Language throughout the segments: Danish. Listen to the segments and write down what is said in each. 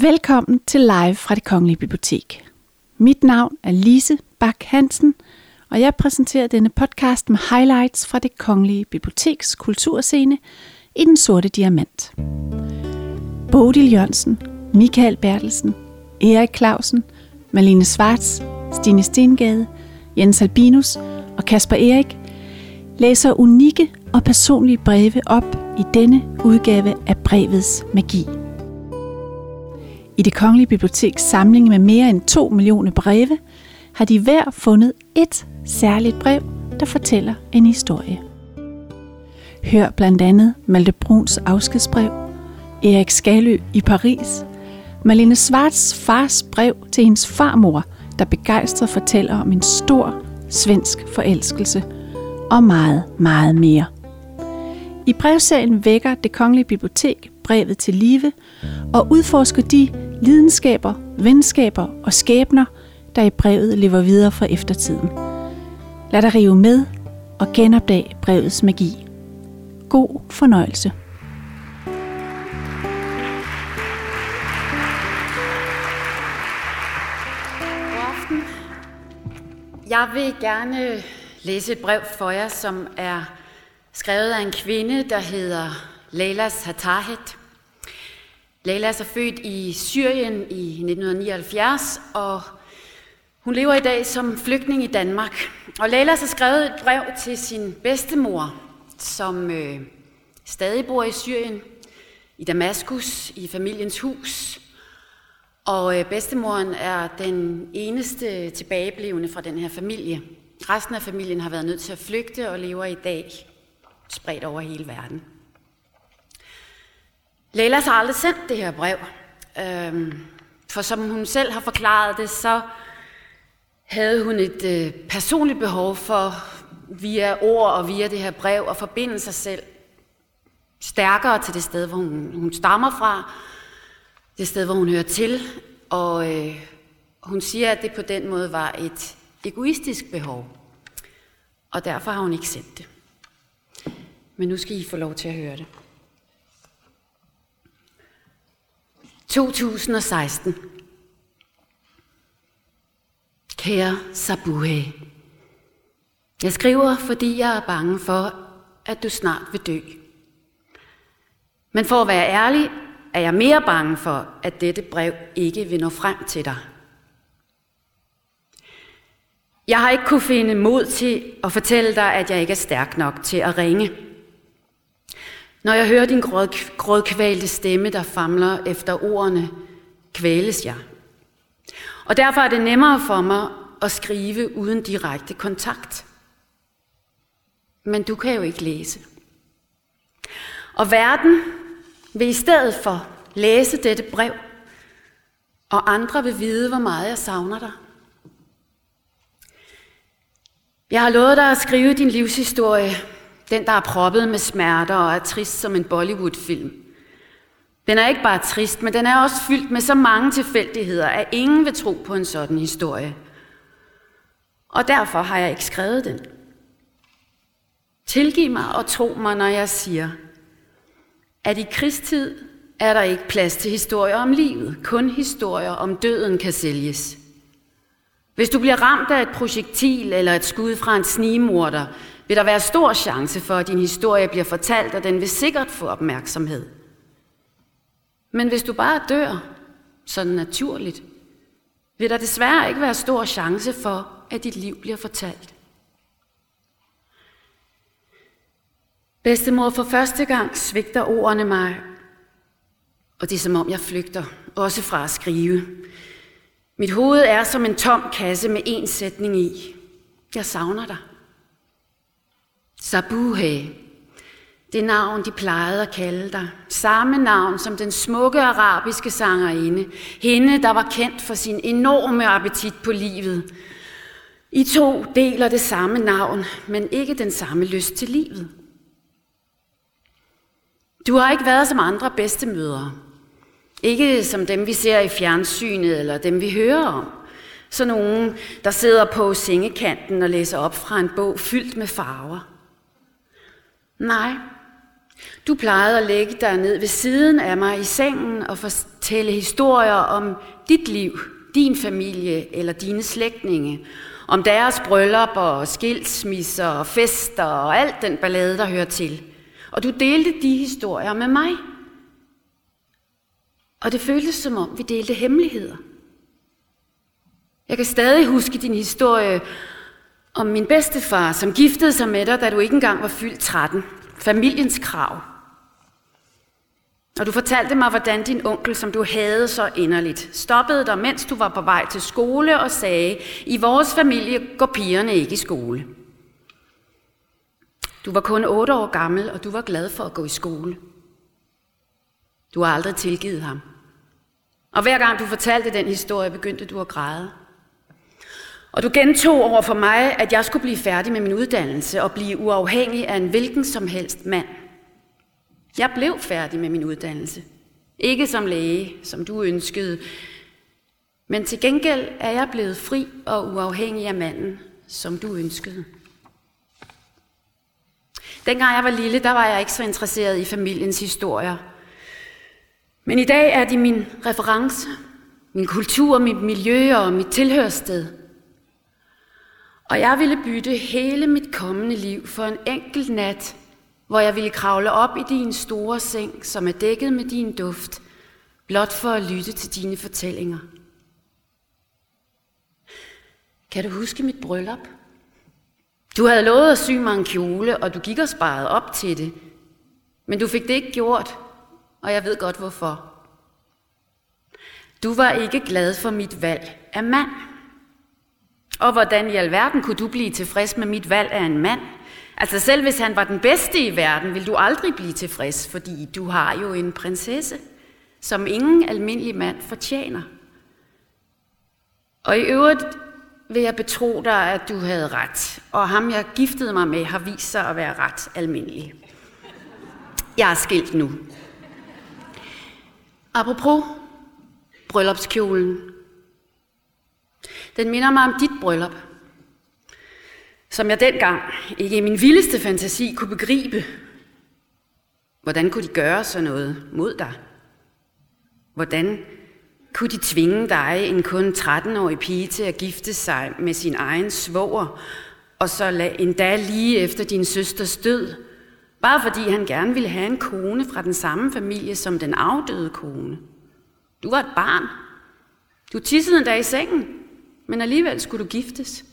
Velkommen til Live fra det Kongelige Bibliotek. Mit navn er Lise Bak Hansen, og jeg præsenterer denne podcast med highlights fra det Kongelige Biblioteks kulturscene i Den Sorte Diamant. Bodil Jørgensen, Michael Bertelsen, Erik Clausen, Malene Svarts, Stine Stengade, Jens Albinus og Kasper Erik læser unikke og personlige breve op i denne udgave af Brevets Magi. I det Kongelige Biblioteks samling med mere end 2 millioner breve har de hver fundet et særligt brev, der fortæller en historie. Hør blandt andet Malte Bruns afskedsbrev, Erik Skalø i Paris, Malene Svarts fars brev til hendes farmor, der begejstret fortæller om en stor svensk forelskelse og meget, meget mere. I brevserien vækker det Kongelige Bibliotek brevet til live og udforske de lidenskaber, venskaber og skæbner, der i brevet lever videre fra eftertiden. Lad dig rive med og genopdag brevets magi. God fornøjelse. Jeg vil gerne læse et brev for jer, som er skrevet af en kvinde, der hedder Leila Satahet. Leila er født i Syrien i 1979, og hun lever i dag som flygtning i Danmark. Og Leila har skrevet et brev til sin bedstemor, som øh, stadig bor i Syrien, i Damaskus, i familiens hus. Og øh, bedstemoren er den eneste tilbageblevende fra den her familie. Resten af familien har været nødt til at flygte og lever i dag spredt over hele verden. Leila har aldrig sendt det her brev, øhm, for som hun selv har forklaret det, så havde hun et øh, personligt behov for via ord og via det her brev at forbinde sig selv stærkere til det sted, hvor hun, hun stammer fra, det sted, hvor hun hører til, og øh, hun siger, at det på den måde var et egoistisk behov, og derfor har hun ikke sendt det. Men nu skal I få lov til at høre det. 2016. Kære Sabuhe, jeg skriver, fordi jeg er bange for, at du snart vil dø. Men for at være ærlig, er jeg mere bange for, at dette brev ikke vil nå frem til dig. Jeg har ikke kunne finde mod til at fortælle dig, at jeg ikke er stærk nok til at ringe. Når jeg hører din grådkvalte stemme, der famler efter ordene, kvæles jeg. Og derfor er det nemmere for mig at skrive uden direkte kontakt. Men du kan jo ikke læse. Og verden vil i stedet for læse dette brev, og andre vil vide, hvor meget jeg savner dig. Jeg har lovet dig at skrive din livshistorie, den der er proppet med smerter og er trist som en Bollywood-film. Den er ikke bare trist, men den er også fyldt med så mange tilfældigheder, at ingen vil tro på en sådan historie. Og derfor har jeg ikke skrevet den. Tilgiv mig og tro mig, når jeg siger, at i krigstid er der ikke plads til historier om livet. Kun historier om døden kan sælges. Hvis du bliver ramt af et projektil eller et skud fra en snigmorder, vil der være stor chance for, at din historie bliver fortalt, og den vil sikkert få opmærksomhed. Men hvis du bare dør, sådan naturligt, vil der desværre ikke være stor chance for, at dit liv bliver fortalt. Bedstemor, for første gang svigter ordene mig, og det er som om jeg flygter, også fra at skrive. Mit hoved er som en tom kasse med en sætning i. Jeg savner dig. Sabuhe, det navn, de plejede at kalde dig. Samme navn som den smukke arabiske sangerinde. Hende, der var kendt for sin enorme appetit på livet. I to deler det samme navn, men ikke den samme lyst til livet. Du har ikke været som andre bedstemødre. Ikke som dem, vi ser i fjernsynet, eller dem, vi hører om. Så nogen, der sidder på sengekanten og læser op fra en bog fyldt med farver. Nej, du plejede at lægge dig ned ved siden af mig i sengen og fortælle historier om dit liv, din familie eller dine slægtninge, om deres bryllup og skilsmisser og fester og alt den ballade, der hører til. Og du delte de historier med mig. Og det føltes som om, vi delte hemmeligheder. Jeg kan stadig huske din historie om min bedstefar, som giftede sig med dig, da du ikke engang var fyldt 13. Familiens krav. Og du fortalte mig, hvordan din onkel, som du havde så inderligt, stoppede dig, mens du var på vej til skole og sagde, i vores familie går pigerne ikke i skole. Du var kun 8 år gammel, og du var glad for at gå i skole. Du har aldrig tilgivet ham. Og hver gang du fortalte den historie, begyndte du at græde. Og du gentog over for mig, at jeg skulle blive færdig med min uddannelse og blive uafhængig af en hvilken som helst mand. Jeg blev færdig med min uddannelse. Ikke som læge, som du ønskede, men til gengæld er jeg blevet fri og uafhængig af manden, som du ønskede. Dengang jeg var lille, der var jeg ikke så interesseret i familiens historier. Men i dag er de min reference, min kultur, mit miljø og mit tilhørssted. Og jeg ville bytte hele mit kommende liv for en enkelt nat, hvor jeg ville kravle op i din store seng, som er dækket med din duft, blot for at lytte til dine fortællinger. Kan du huske mit bryllup? Du havde lovet at sy mig en kjole, og du gik og sparede op til det. Men du fik det ikke gjort, og jeg ved godt hvorfor. Du var ikke glad for mit valg af mand. Og hvordan i alverden kunne du blive tilfreds med mit valg af en mand? Altså selv hvis han var den bedste i verden, vil du aldrig blive tilfreds, fordi du har jo en prinsesse, som ingen almindelig mand fortjener. Og i øvrigt vil jeg betro dig, at du havde ret, og ham jeg giftede mig med har vist sig at være ret almindelig. Jeg er skilt nu. Apropos bryllupskjolen. Den minder mig om dit bryllup, som jeg dengang ikke i min vildeste fantasi kunne begribe. Hvordan kunne de gøre sådan noget mod dig? Hvordan kunne de tvinge dig, en kun 13-årig pige, til at gifte sig med sin egen svoger, og så endda lige efter din søsters død, bare fordi han gerne ville have en kone fra den samme familie som den afdøde kone? Du var et barn. Du tissede en dag i sengen, men alligevel skulle du giftes.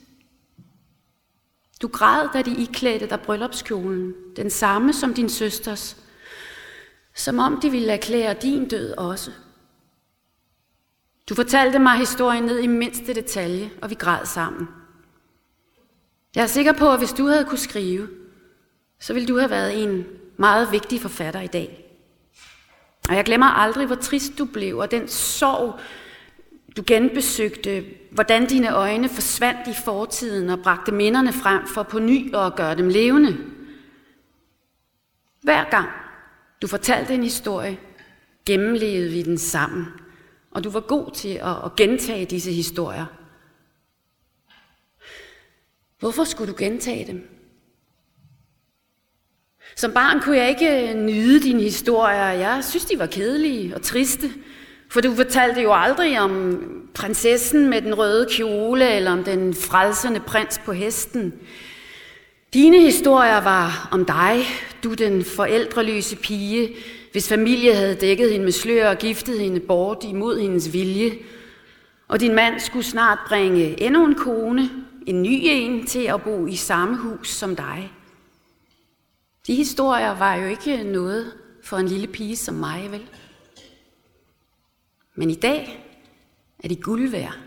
Du græd, da de iklædte dig bryllupskjolen, den samme som din søsters, som om de ville erklære din død også. Du fortalte mig historien ned i mindste detalje, og vi græd sammen. Jeg er sikker på, at hvis du havde kunne skrive, så ville du have været en meget vigtig forfatter i dag. Og jeg glemmer aldrig, hvor trist du blev, og den sorg, du genbesøgte, hvordan dine øjne forsvandt i fortiden og bragte minderne frem for på ny at gøre dem levende. Hver gang du fortalte en historie, gennemlevede vi den sammen, og du var god til at, gentage disse historier. Hvorfor skulle du gentage dem? Som barn kunne jeg ikke øh, nyde dine historier. Jeg synes, de var kedelige og triste. For du fortalte jo aldrig om prinsessen med den røde kjole, eller om den frelsende prins på hesten. Dine historier var om dig, du den forældreløse pige, hvis familie havde dækket hende med slør og giftet hende bort imod hendes vilje. Og din mand skulle snart bringe endnu en kone, en ny en, til at bo i samme hus som dig. De historier var jo ikke noget for en lille pige som mig, vel? Men i dag er de guld værd.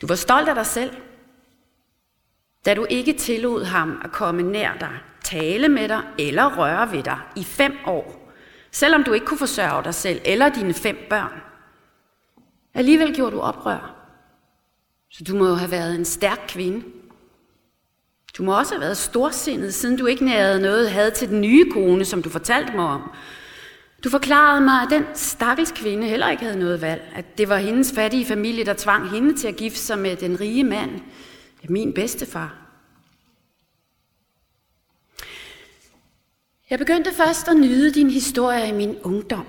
Du var stolt af dig selv, da du ikke tillod ham at komme nær dig, tale med dig eller røre ved dig i fem år, selvom du ikke kunne forsørge dig selv eller dine fem børn. Alligevel gjorde du oprør. Så du må jo have været en stærk kvinde. Du må også have været storsindet, siden du ikke nærede noget had til den nye kone, som du fortalte mig om. Du forklarede mig, at den stakkels kvinde heller ikke havde noget valg. At det var hendes fattige familie, der tvang hende til at gifte sig med den rige mand, min bedstefar. Jeg begyndte først at nyde din historie i min ungdom.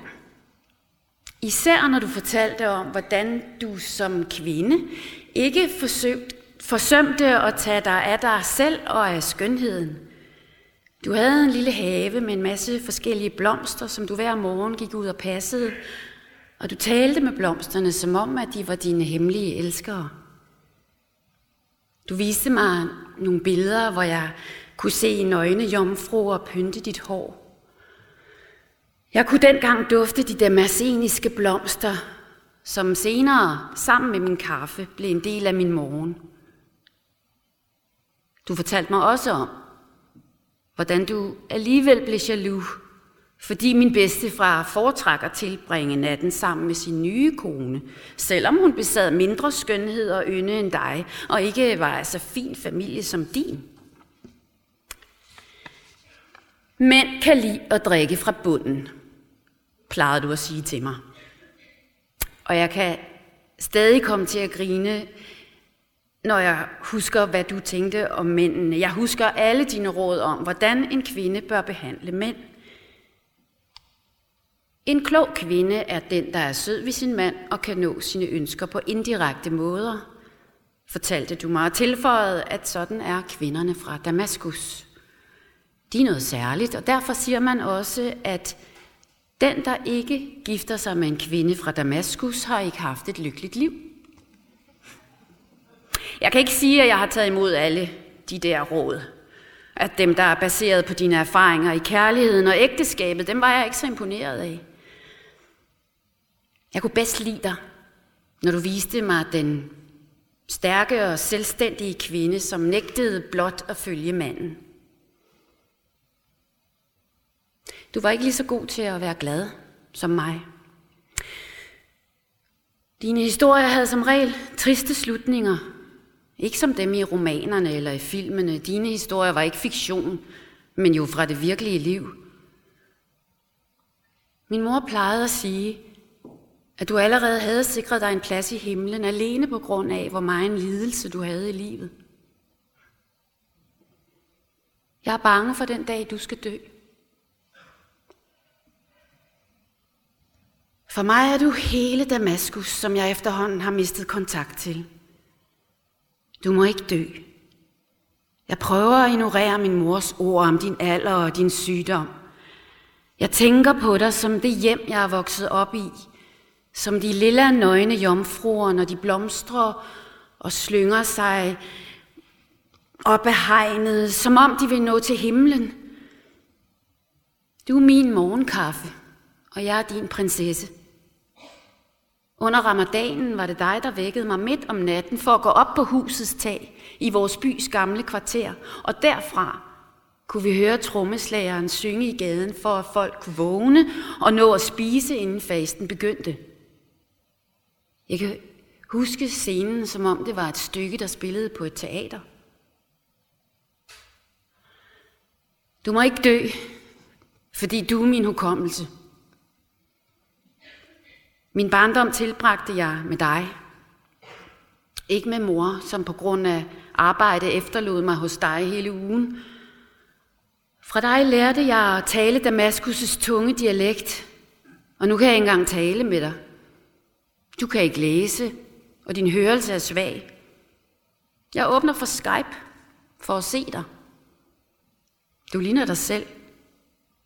Især når du fortalte om, hvordan du som kvinde ikke forsøgt, forsømte at tage dig af dig selv og af skønheden. Du havde en lille have med en masse forskellige blomster, som du hver morgen gik ud og passede, og du talte med blomsterne, som om, at de var dine hemmelige elskere. Du viste mig nogle billeder, hvor jeg kunne se nøgne jomfruer pynte dit hår. Jeg kunne dengang dufte de damasceniske blomster, som senere, sammen med min kaffe, blev en del af min morgen. Du fortalte mig også om, hvordan du alligevel blev jaloux, fordi min bedstefar foretrækker at tilbringe natten sammen med sin nye kone, selvom hun besad mindre skønhed og ynde end dig, og ikke var så fin familie som din. Mænd kan lide at drikke fra bunden, plejede du at sige til mig. Og jeg kan stadig komme til at grine, når jeg husker, hvad du tænkte om mændene. Jeg husker alle dine råd om, hvordan en kvinde bør behandle mænd. En klog kvinde er den, der er sød ved sin mand og kan nå sine ønsker på indirekte måder, fortalte du mig og tilføjede, at sådan er kvinderne fra Damaskus. De er noget særligt, og derfor siger man også, at den, der ikke gifter sig med en kvinde fra Damaskus, har ikke haft et lykkeligt liv. Jeg kan ikke sige, at jeg har taget imod alle de der råd. At dem, der er baseret på dine erfaringer i kærligheden og ægteskabet, dem var jeg ikke så imponeret af. Jeg kunne bedst lide dig, når du viste mig den stærke og selvstændige kvinde, som nægtede blot at følge manden. Du var ikke lige så god til at være glad som mig. Dine historier havde som regel triste slutninger. Ikke som dem i romanerne eller i filmene. Dine historier var ikke fiktion, men jo fra det virkelige liv. Min mor plejede at sige, at du allerede havde sikret dig en plads i himlen, alene på grund af, hvor meget lidelse du havde i livet. Jeg er bange for den dag, du skal dø. For mig er du hele Damaskus, som jeg efterhånden har mistet kontakt til. Du må ikke dø. Jeg prøver at ignorere min mors ord om din alder og din sygdom. Jeg tænker på dig som det hjem, jeg er vokset op i. Som de lille nøgne jomfruer, når de blomstrer og slynger sig op af hegnet, som om de vil nå til himlen. Du er min morgenkaffe, og jeg er din prinsesse. Under ramadanen var det dig, der vækkede mig midt om natten for at gå op på husets tag i vores bys gamle kvarter. Og derfra kunne vi høre trommeslageren synge i gaden for, at folk kunne vågne og nå at spise, inden fasten begyndte. Jeg kan huske scenen, som om det var et stykke, der spillede på et teater. Du må ikke dø, fordi du er min hukommelse. Min barndom tilbragte jeg med dig. Ikke med mor, som på grund af arbejde efterlod mig hos dig hele ugen. Fra dig lærte jeg at tale Damaskus' tunge dialekt, og nu kan jeg ikke engang tale med dig. Du kan ikke læse, og din hørelse er svag. Jeg åbner for Skype for at se dig. Du ligner dig selv,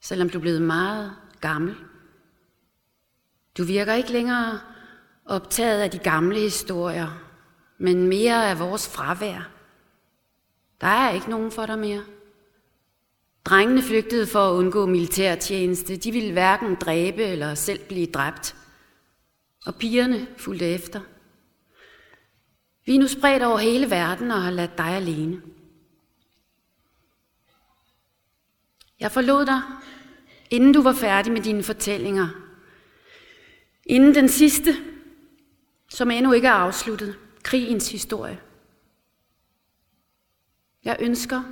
selvom du er blevet meget gammel. Du virker ikke længere optaget af de gamle historier, men mere af vores fravær. Der er ikke nogen for dig mere. Drengene flygtede for at undgå militærtjeneste. De ville hverken dræbe eller selv blive dræbt. Og pigerne fulgte efter. Vi er nu spredt over hele verden og har ladt dig alene. Jeg forlod dig, inden du var færdig med dine fortællinger Inden den sidste, som endnu ikke er afsluttet, krigens historie. Jeg ønsker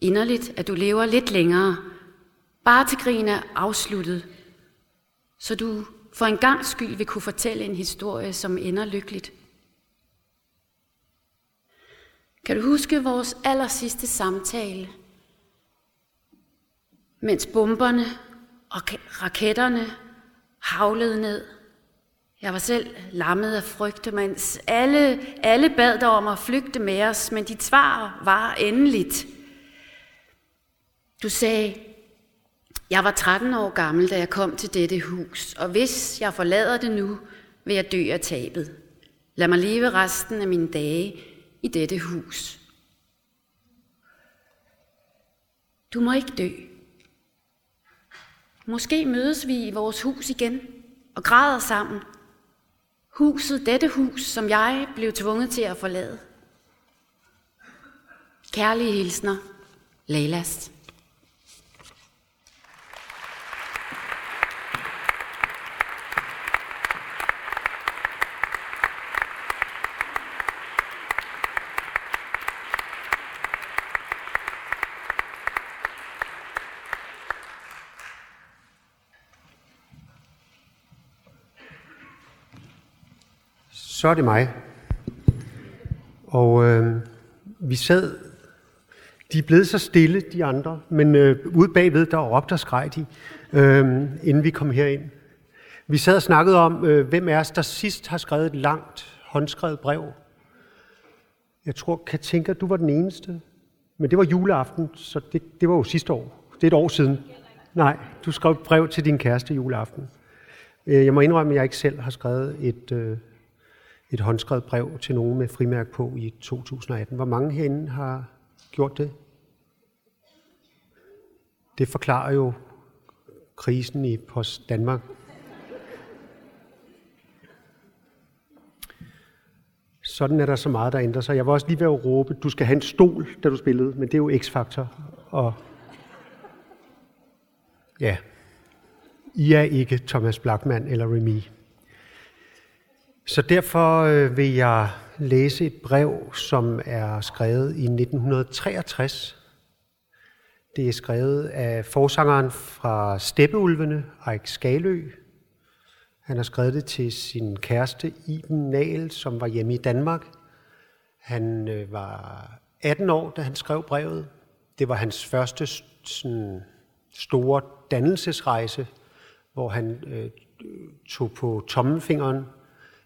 inderligt, at du lever lidt længere, bare til krigen er afsluttet, så du for en gang skyld vil kunne fortælle en historie, som ender lykkeligt. Kan du huske vores aller sidste samtale, mens bomberne og raketterne havlede ned. Jeg var selv lammet af frygte, mens alle, alle bad der om at flygte med os, men dit svar var endeligt. Du sagde, jeg var 13 år gammel, da jeg kom til dette hus, og hvis jeg forlader det nu, vil jeg dø af tabet. Lad mig leve resten af mine dage i dette hus. Du må ikke dø. Måske mødes vi i vores hus igen og græder sammen. Huset, dette hus, som jeg blev tvunget til at forlade. Kærlige hilsner, Leilas. Så er det mig. Og øh, vi sad, de er blevet så stille, de andre, men øh, ude bagved, der råbte og skreg de, øh, inden vi kom herind. Vi sad og snakkede om, øh, hvem er os, der sidst har skrevet et langt, håndskrevet brev. Jeg tror, Katinka, du var den eneste. Men det var juleaften, så det, det var jo sidste år. Det er et år siden. Nej, du skrev et brev til din kæreste juleaften. Øh, jeg må indrømme, at jeg ikke selv har skrevet et, øh, et håndskrevet brev til nogen med frimærk på i 2018. Hvor mange herinde har gjort det? Det forklarer jo krisen i Post Danmark. Sådan er der så meget, der ændrer sig. Jeg var også lige ved at råbe, du skal have en stol, da du spillede, men det er jo X-faktor. Og ja, I er ikke Thomas Blackman eller Remy. Så derfor øh, vil jeg læse et brev, som er skrevet i 1963. Det er skrevet af forsangeren fra Steppeulvene, Eik Skalø. Han har skrevet det til sin kæreste Iben Nahl, som var hjemme i Danmark. Han øh, var 18 år, da han skrev brevet. Det var hans første sådan, store dannelsesrejse, hvor han øh, tog på tommelfingeren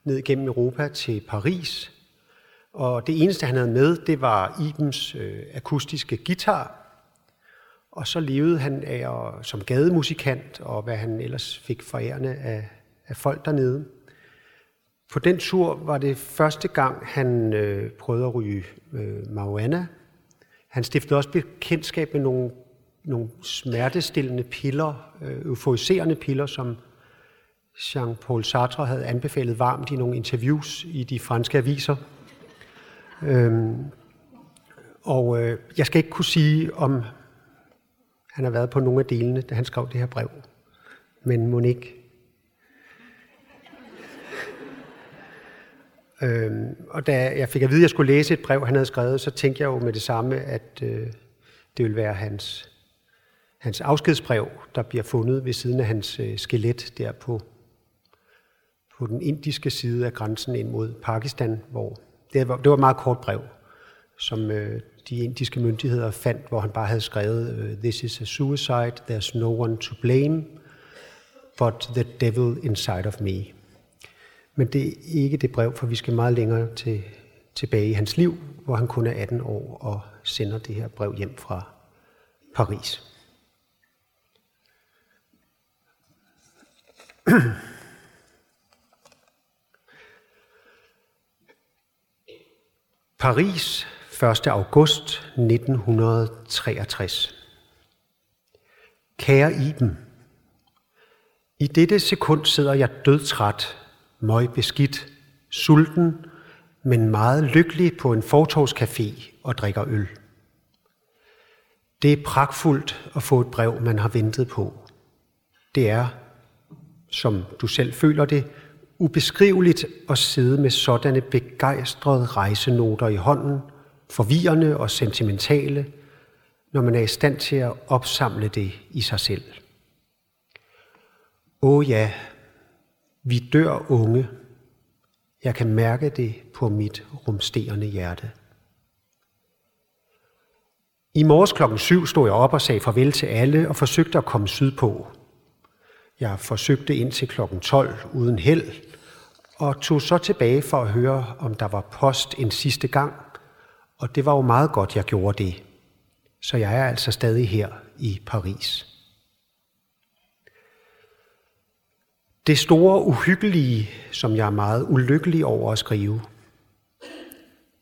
ned gennem Europa til Paris. Og det eneste, han havde med, det var Ibens øh, akustiske guitar. Og så levede han af, som gademusikant, og hvad han ellers fik forærende af, af folk dernede. På den tur var det første gang, han øh, prøvede at ryge øh, marijuana. Han stiftede også bekendtskab med nogle, nogle smertestillende piller, øh, euforiserende piller, som Jean-Paul Sartre havde anbefalet varmt i nogle interviews i de franske aviser. Øhm, og øh, jeg skal ikke kunne sige, om han har været på nogle af delene, da han skrev det her brev. Men Monique. øhm, og da jeg fik at vide, at jeg skulle læse et brev, han havde skrevet, så tænkte jeg jo med det samme, at øh, det ville være hans, hans afskedsbrev, der bliver fundet ved siden af hans øh, skelet der på på den indiske side af grænsen ind mod Pakistan, hvor det var, det var et meget kort brev, som øh, de indiske myndigheder fandt, hvor han bare havde skrevet, øh, This is a suicide, there's no one to blame, but the devil inside of me. Men det er ikke det brev, for vi skal meget længere til, tilbage i hans liv, hvor han kun er 18 år og sender det her brev hjem fra Paris. Paris, 1. august 1963. Kære Iben, i dette sekund sidder jeg dødtræt, beskidt, sulten, men meget lykkelig på en fortovscafé og drikker øl. Det er pragtfuldt at få et brev, man har ventet på. Det er, som du selv føler det, ubeskriveligt at sidde med sådanne begejstrede rejsenoter i hånden, forvirrende og sentimentale, når man er i stand til at opsamle det i sig selv. Åh ja, vi dør unge. Jeg kan mærke det på mit rumsterende hjerte. I morges klokken syv stod jeg op og sagde farvel til alle og forsøgte at komme sydpå. Jeg forsøgte indtil klokken 12 uden held, og tog så tilbage for at høre, om der var post en sidste gang, og det var jo meget godt, jeg gjorde det. Så jeg er altså stadig her i Paris. Det store uhyggelige, som jeg er meget ulykkelig over at skrive.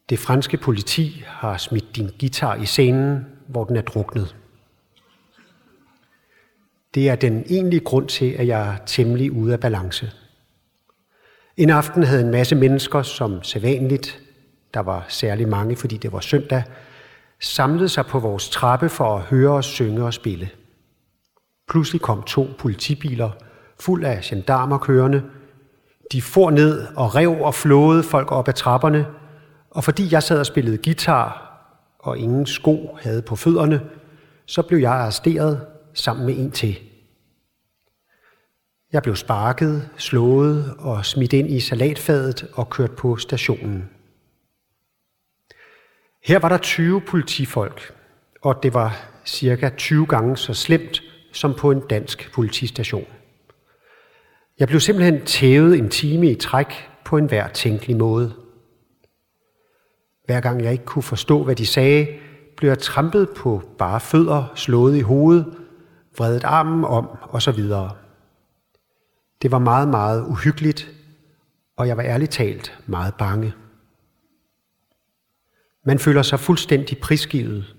Det franske politi har smidt din guitar i scenen, hvor den er druknet. Det er den egentlige grund til, at jeg er temmelig ude af balance. En aften havde en masse mennesker, som sædvanligt, der var særlig mange, fordi det var søndag, samlet sig på vores trappe for at høre os synge og spille. Pludselig kom to politibiler, fuld af gendarmer kørende. De for ned og rev og flåede folk op ad trapperne, og fordi jeg sad og spillede guitar, og ingen sko havde på fødderne, så blev jeg arresteret sammen med en til. Jeg blev sparket, slået og smidt ind i salatfadet og kørt på stationen. Her var der 20 politifolk, og det var cirka 20 gange så slemt som på en dansk politistation. Jeg blev simpelthen tævet en time i træk på en hver tænkelig måde. Hver gang jeg ikke kunne forstå, hvad de sagde, blev jeg trampet på bare fødder, slået i hovedet, vredet armen om osv. Det var meget, meget uhyggeligt, og jeg var ærligt talt meget bange. Man føler sig fuldstændig prisgivet.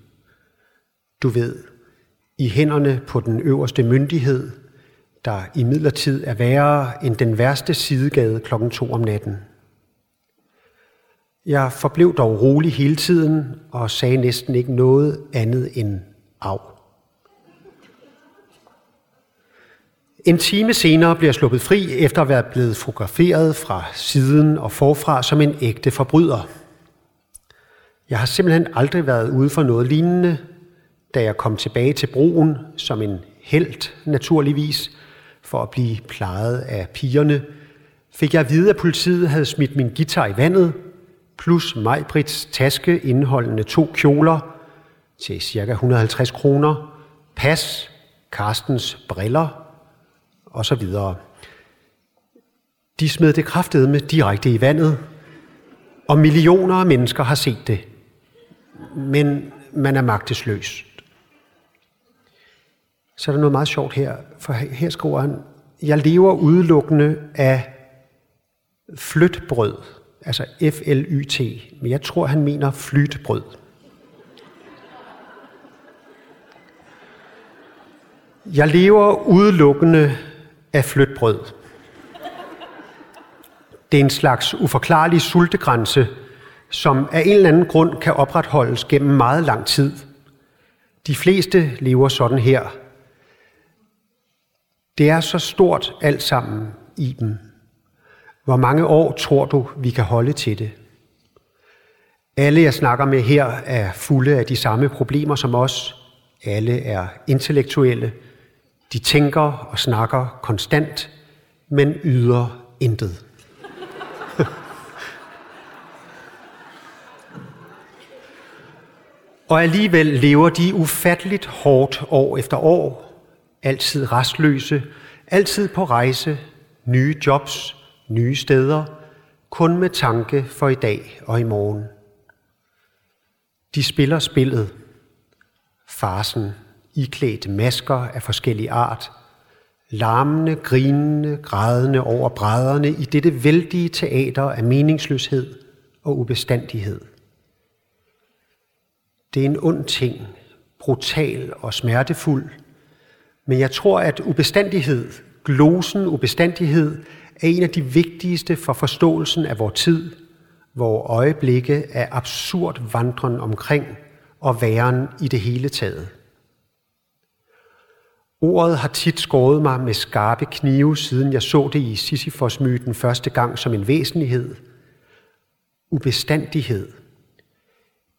Du ved, i hænderne på den øverste myndighed, der i midlertid er værre end den værste sidegade klokken 2 om natten. Jeg forblev dog rolig hele tiden og sagde næsten ikke noget andet end af. En time senere bliver sluppet fri efter at være blevet fotograferet fra siden og forfra som en ægte forbryder. Jeg har simpelthen aldrig været ude for noget lignende, da jeg kom tilbage til broen som en helt naturligvis for at blive plejet af pigerne, fik jeg at vide, at politiet havde smidt min guitar i vandet, plus Majbrits taske indeholdende to kjoler til ca. 150 kroner, pas, Karstens briller og så videre. De smed det kraftede med direkte i vandet, og millioner af mennesker har set det. Men man er magtesløs. Så er der noget meget sjovt her, for her skriver han, jeg lever udelukkende af flytbrød, altså F-L-Y-T, men jeg tror, han mener flytbrød. Jeg lever udelukkende af flytbrød. Det er en slags uforklarlig sultegrænse, som af en eller anden grund kan opretholdes gennem meget lang tid. De fleste lever sådan her. Det er så stort alt sammen i dem. Hvor mange år tror du, vi kan holde til det? Alle, jeg snakker med her, er fulde af de samme problemer som os. Alle er intellektuelle. De tænker og snakker konstant, men yder intet. og alligevel lever de ufatteligt hårdt år efter år, altid restløse, altid på rejse, nye jobs, nye steder, kun med tanke for i dag og i morgen. De spiller spillet, farsen, iklædt masker af forskellig art, larmende, grinende, grædende over brædderne i dette vældige teater af meningsløshed og ubestandighed. Det er en ond ting, brutal og smertefuld, men jeg tror, at ubestandighed, glosen ubestandighed, er en af de vigtigste for forståelsen af vores tid, hvor øjeblikke er absurd vandren omkring og væren i det hele taget. Ordet har tit skåret mig med skarpe knive, siden jeg så det i Sisyfos-myten første gang som en væsenlighed. Ubestandighed.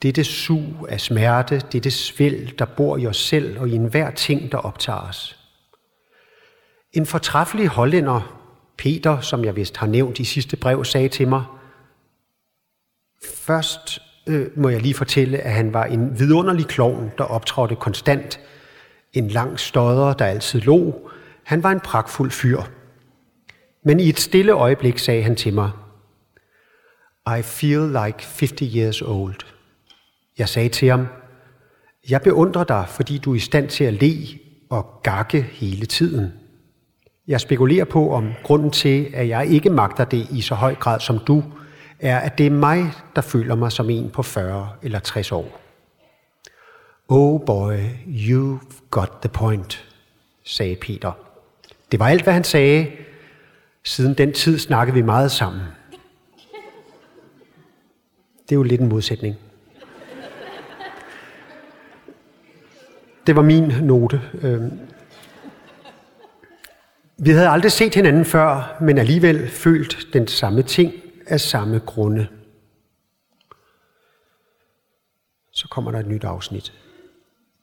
Dette sug af smerte, dette svæld, der bor i os selv og i enhver ting, der optager os. En fortræffelig hollænder, Peter, som jeg vist har nævnt i sidste brev, sagde til mig, Først øh, må jeg lige fortælle, at han var en vidunderlig klovn, der optrådte konstant. En lang stodder, der altid lå. Han var en pragtfuld fyr. Men i et stille øjeblik sagde han til mig, I feel like 50 years old. Jeg sagde til ham, jeg beundrer dig, fordi du er i stand til at le og gakke hele tiden. Jeg spekulerer på, om grunden til, at jeg ikke magter det i så høj grad som du, er, at det er mig, der føler mig som en på 40 eller 60 år. Oh boy, you've got the point, sagde Peter. Det var alt, hvad han sagde. Siden den tid snakkede vi meget sammen. Det er jo lidt en modsætning. Det var min note. Øhm. Vi havde aldrig set hinanden før, men alligevel følt den samme ting af samme grunde. Så kommer der et nyt afsnit.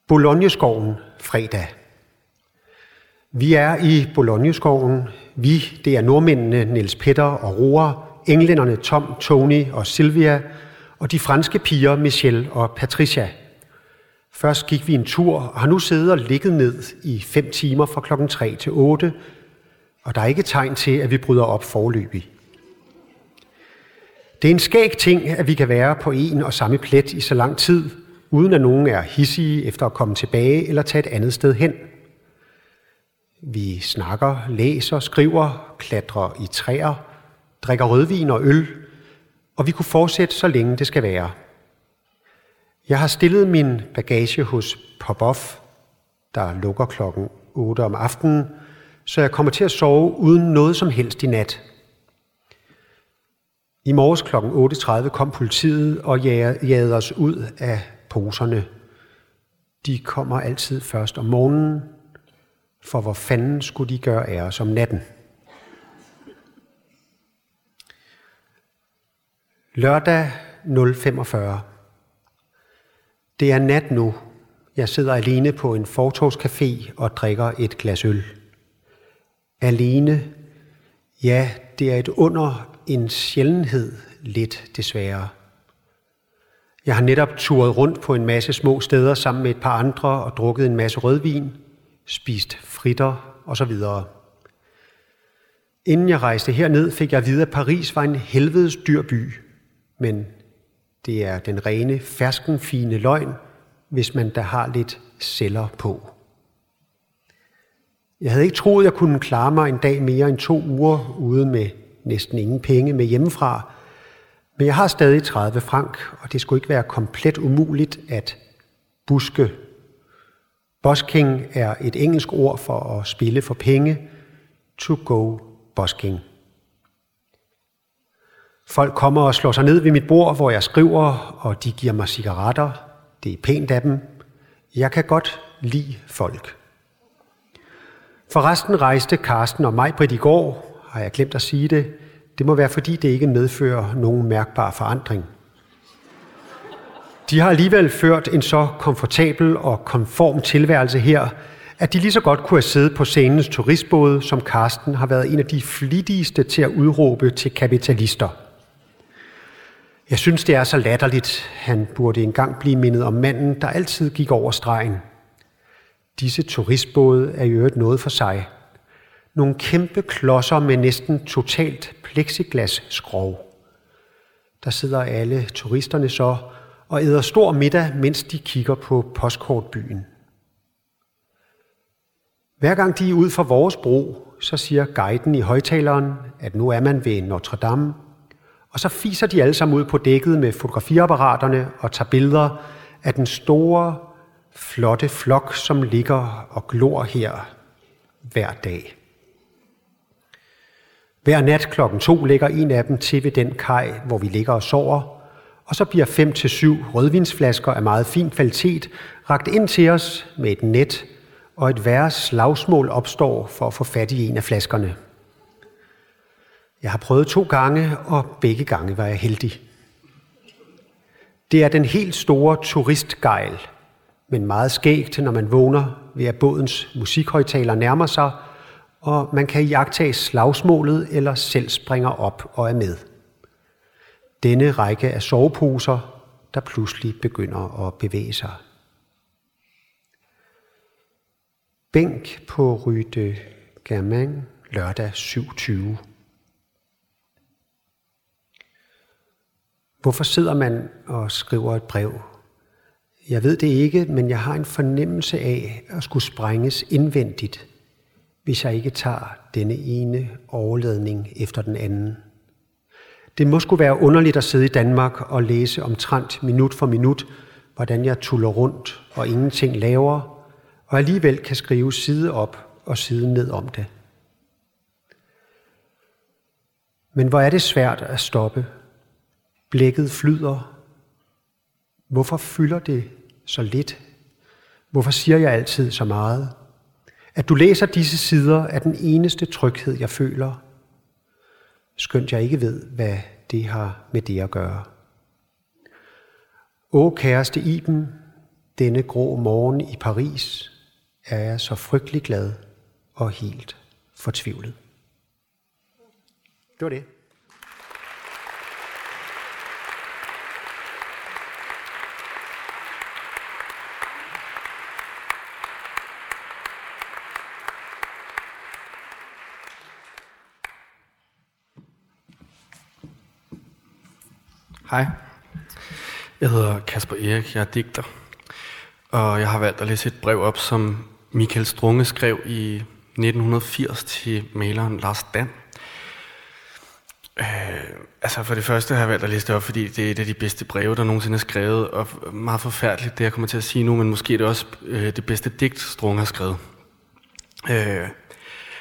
Bologneskoven fredag. Vi er i Bologneskoven. Vi, det er nordmændene Niels Petter og Roar, englænderne Tom, Tony og Silvia, og de franske piger Michelle og Patricia. Først gik vi en tur og har nu siddet og ligget ned i fem timer fra klokken 3 til 8, og der er ikke tegn til, at vi bryder op forløbig. Det er en skæg ting, at vi kan være på en og samme plet i så lang tid, uden at nogen er hissige efter at komme tilbage eller tage et andet sted hen. Vi snakker, læser, skriver, klatrer i træer, drikker rødvin og øl, og vi kunne fortsætte så længe det skal være. Jeg har stillet min bagage hos Popoff, der lukker klokken 8 om aftenen, så jeg kommer til at sove uden noget som helst i nat. I morges kl. 8.30 kom politiet og jagede os ud af poserne. De kommer altid først om morgenen, for hvor fanden skulle de gøre af os om natten? Lørdag 0.45. Det er nat nu. Jeg sidder alene på en fortogscafé og drikker et glas øl. Alene. Ja, det er et under en sjældenhed lidt desværre. Jeg har netop turet rundt på en masse små steder sammen med et par andre og drukket en masse rødvin, spist fritter osv. Inden jeg rejste herned, fik jeg at vide, at Paris var en helvedes dyr by, men det er den rene, fersken, fine løgn, hvis man da har lidt celler på. Jeg havde ikke troet, at jeg kunne klare mig en dag mere end to uger uden med næsten ingen penge med hjemmefra, men jeg har stadig 30 frank, og det skulle ikke være komplet umuligt at buske. Busking er et engelsk ord for at spille for penge. To go busking. Folk kommer og slår sig ned ved mit bord, hvor jeg skriver, og de giver mig cigaretter. Det er pænt af dem. Jeg kan godt lide folk. Forresten rejste Karsten og mig på i går, har jeg glemt at sige det, det må være fordi, det ikke medfører nogen mærkbar forandring. De har alligevel ført en så komfortabel og konform tilværelse her, at de lige så godt kunne have siddet på scenens turistbåde, som Karsten har været en af de flittigste til at udråbe til kapitalister. Jeg synes, det er så latterligt. Han burde engang blive mindet om manden, der altid gik over stregen. Disse turistbåde er i øvrigt noget for sig – nogle kæmpe klodser med næsten totalt plexiglasskrog. Der sidder alle turisterne så og æder stor middag, mens de kigger på postkortbyen. Hver gang de er ud for vores bro, så siger guiden i højtaleren, at nu er man ved Notre Dame, og så fiser de alle sammen ud på dækket med fotografiapparaterne og tager billeder af den store, flotte flok, som ligger og glor her hver dag. Hver nat klokken to ligger en af dem til ved den kaj, hvor vi ligger og sover, og så bliver fem til syv rødvinsflasker af meget fin kvalitet ragt ind til os med et net, og et værre slagsmål opstår for at få fat i en af flaskerne. Jeg har prøvet to gange, og begge gange var jeg heldig. Det er den helt store turistgejl, men meget skægt, når man vågner ved at bådens musikhøjtaler nærmer sig – og man kan jagtage slagsmålet eller selv springer op og er med. Denne række af soveposer, der pludselig begynder at bevæge sig. Bænk på Ryde Germain, lørdag 27. Hvorfor sidder man og skriver et brev? Jeg ved det ikke, men jeg har en fornemmelse af at skulle sprænges indvendigt, hvis jeg ikke tager denne ene overladning efter den anden. Det må skulle være underligt at sidde i Danmark og læse omtrent minut for minut, hvordan jeg tuller rundt og ingenting laver, og alligevel kan skrive side op og side ned om det. Men hvor er det svært at stoppe. Blækket flyder. Hvorfor fylder det så lidt? Hvorfor siger jeg altid så meget? At du læser disse sider er den eneste tryghed, jeg føler, skønt jeg ikke ved, hvad det har med det at gøre. Å kæreste Iben, denne grå morgen i Paris, er jeg så frygtelig glad og helt fortvivlet. Det var det. Hej. Jeg hedder Kasper Erik, jeg er digter. Og jeg har valgt at læse et brev op, som Michael Strunge skrev i 1980 til maleren Lars Dan. Øh, altså for det første har jeg valgt at læse det op, fordi det er et af de bedste breve, der nogensinde er skrevet, og meget forfærdeligt, det jeg kommer til at sige nu, men måske er det også øh, det bedste digt, Strunge har skrevet. Øh,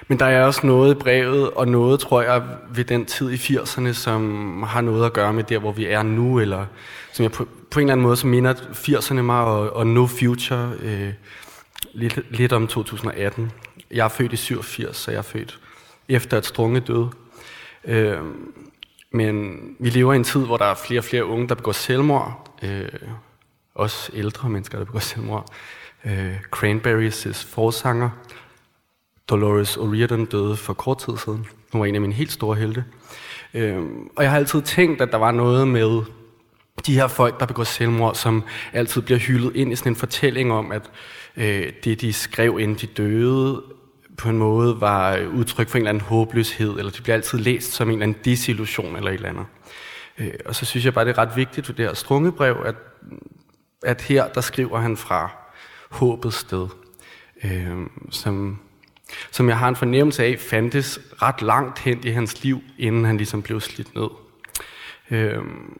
men der er også noget i brevet, og noget, tror jeg, ved den tid i 80'erne, som har noget at gøre med der, hvor vi er nu, eller som jeg på, på en eller anden måde, som minder 80'erne mig og, og No Future øh, lidt, lidt om 2018. Jeg er født i 87, så jeg er født efter at Strunge døde. Øh, men vi lever i en tid, hvor der er flere og flere unge, der begår selvmord. Øh, også ældre mennesker, der begår selvmord. Øh, Cranberries' forsanger Dolores O'Riordan døde for kort tid siden. Hun var en af mine helt store helte. Øhm, og jeg har altid tænkt, at der var noget med de her folk, der begår selvmord, som altid bliver hyldet ind i sådan en fortælling om, at øh, det, de skrev, inden de døde, på en måde var udtryk for en eller anden håbløshed, eller det bliver altid læst som en eller anden disillusion eller et eller andet. Øh, og så synes jeg bare, det er ret vigtigt ved det her strungebrev, at, at her, der skriver han fra håbets sted, øh, som som jeg har en fornemmelse af, fandtes ret langt hen i hans liv, inden han ligesom blev slidt ned. Øhm,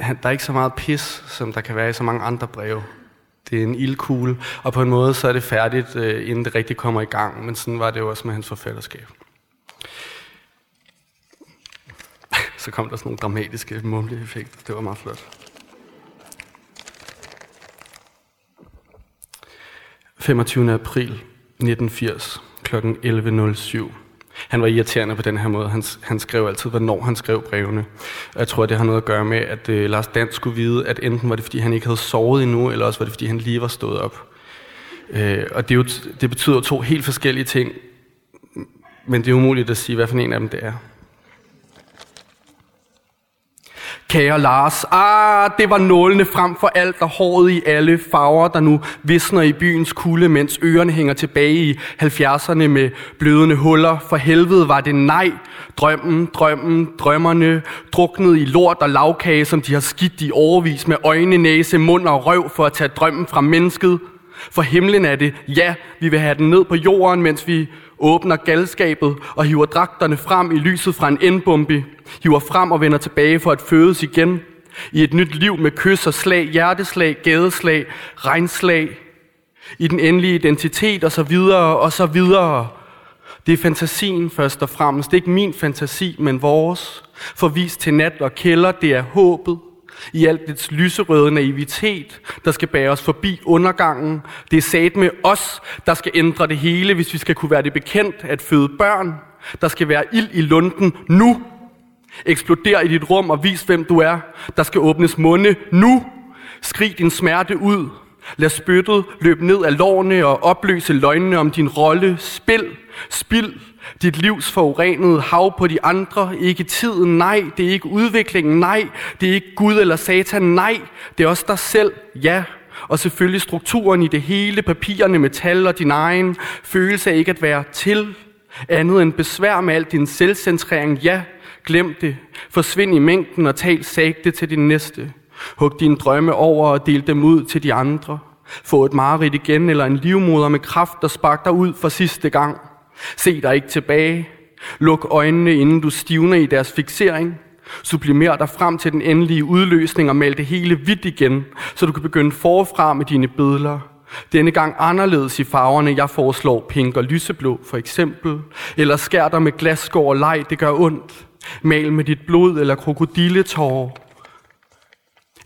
han, der er ikke så meget pis, som der kan være i så mange andre breve. Det er en ildkugle, og på en måde så er det færdigt, øh, inden det rigtig kommer i gang, men sådan var det jo også med hans forfatterskab. så kom der sådan nogle dramatiske mumlige effekter. Det var meget flot. 25. april 1980 kl. 11.07. Han var irriterende på den her måde. Han, han skrev altid, hvornår han skrev brevene. Og jeg tror, det har noget at gøre med, at øh, Lars Dans skulle vide, at enten var det, fordi han ikke havde sovet endnu, eller også var det, fordi han lige var stået op. Øh, og det, er jo, det betyder to helt forskellige ting, men det er umuligt at sige, hvad for en af dem det er. Kære Lars, ah, det var nålene frem for alt og håret i alle farver, der nu visner i byens kulde, mens ørerne hænger tilbage i 70'erne med blødende huller. For helvede var det nej. Drømmen, drømmen, drømmerne, druknet i lort og lavkage, som de har skidt i overvis med øjne, næse, mund og røv for at tage drømmen fra mennesket. For himlen er det, ja, vi vil have den ned på jorden, mens vi åbner galskabet og hiver dragterne frem i lyset fra en endbombe, hiver frem og vender tilbage for at fødes igen i et nyt liv med kys og slag, hjerteslag, gadeslag, regnslag, i den endelige identitet og så videre og så videre. Det er fantasien først og fremmest. Det er ikke min fantasi, men vores. Forvist til nat og kælder, det er håbet i alt dets lyserøde naivitet, der skal bære os forbi undergangen. Det er sat med os, der skal ændre det hele, hvis vi skal kunne være det bekendt at føde børn. Der skal være ild i lunden nu. Eksploder i dit rum og vis, hvem du er. Der skal åbnes munde nu. Skrig din smerte ud. Lad spyttet løbe ned af lårene og opløse løgnene om din rolle. Spil, spil dit livs forurenede hav på de andre. Ikke tiden, nej. Det er ikke udviklingen, nej. Det er ikke Gud eller Satan, nej. Det er også dig selv, ja. Og selvfølgelig strukturen i det hele, papirerne, metal og din egen følelse af ikke at være til. Andet end besvær med al din selvcentrering. Ja, glem det. Forsvind i mængden og tal sagte til din næste. Hug dine drømme over og del dem ud til de andre. Få et mareridt igen eller en livmoder med kraft, der sparker dig ud for sidste gang. Se dig ikke tilbage. Luk øjnene, inden du stivner i deres fixering. Sublimer dig frem til den endelige udløsning og mal det hele hvidt igen, så du kan begynde forfra med dine billeder. Denne gang anderledes i farverne. Jeg foreslår pink og lyseblå for eksempel. Eller skær dig med glasskår og leg, det gør ondt. Mal med dit blod eller krokodilletårer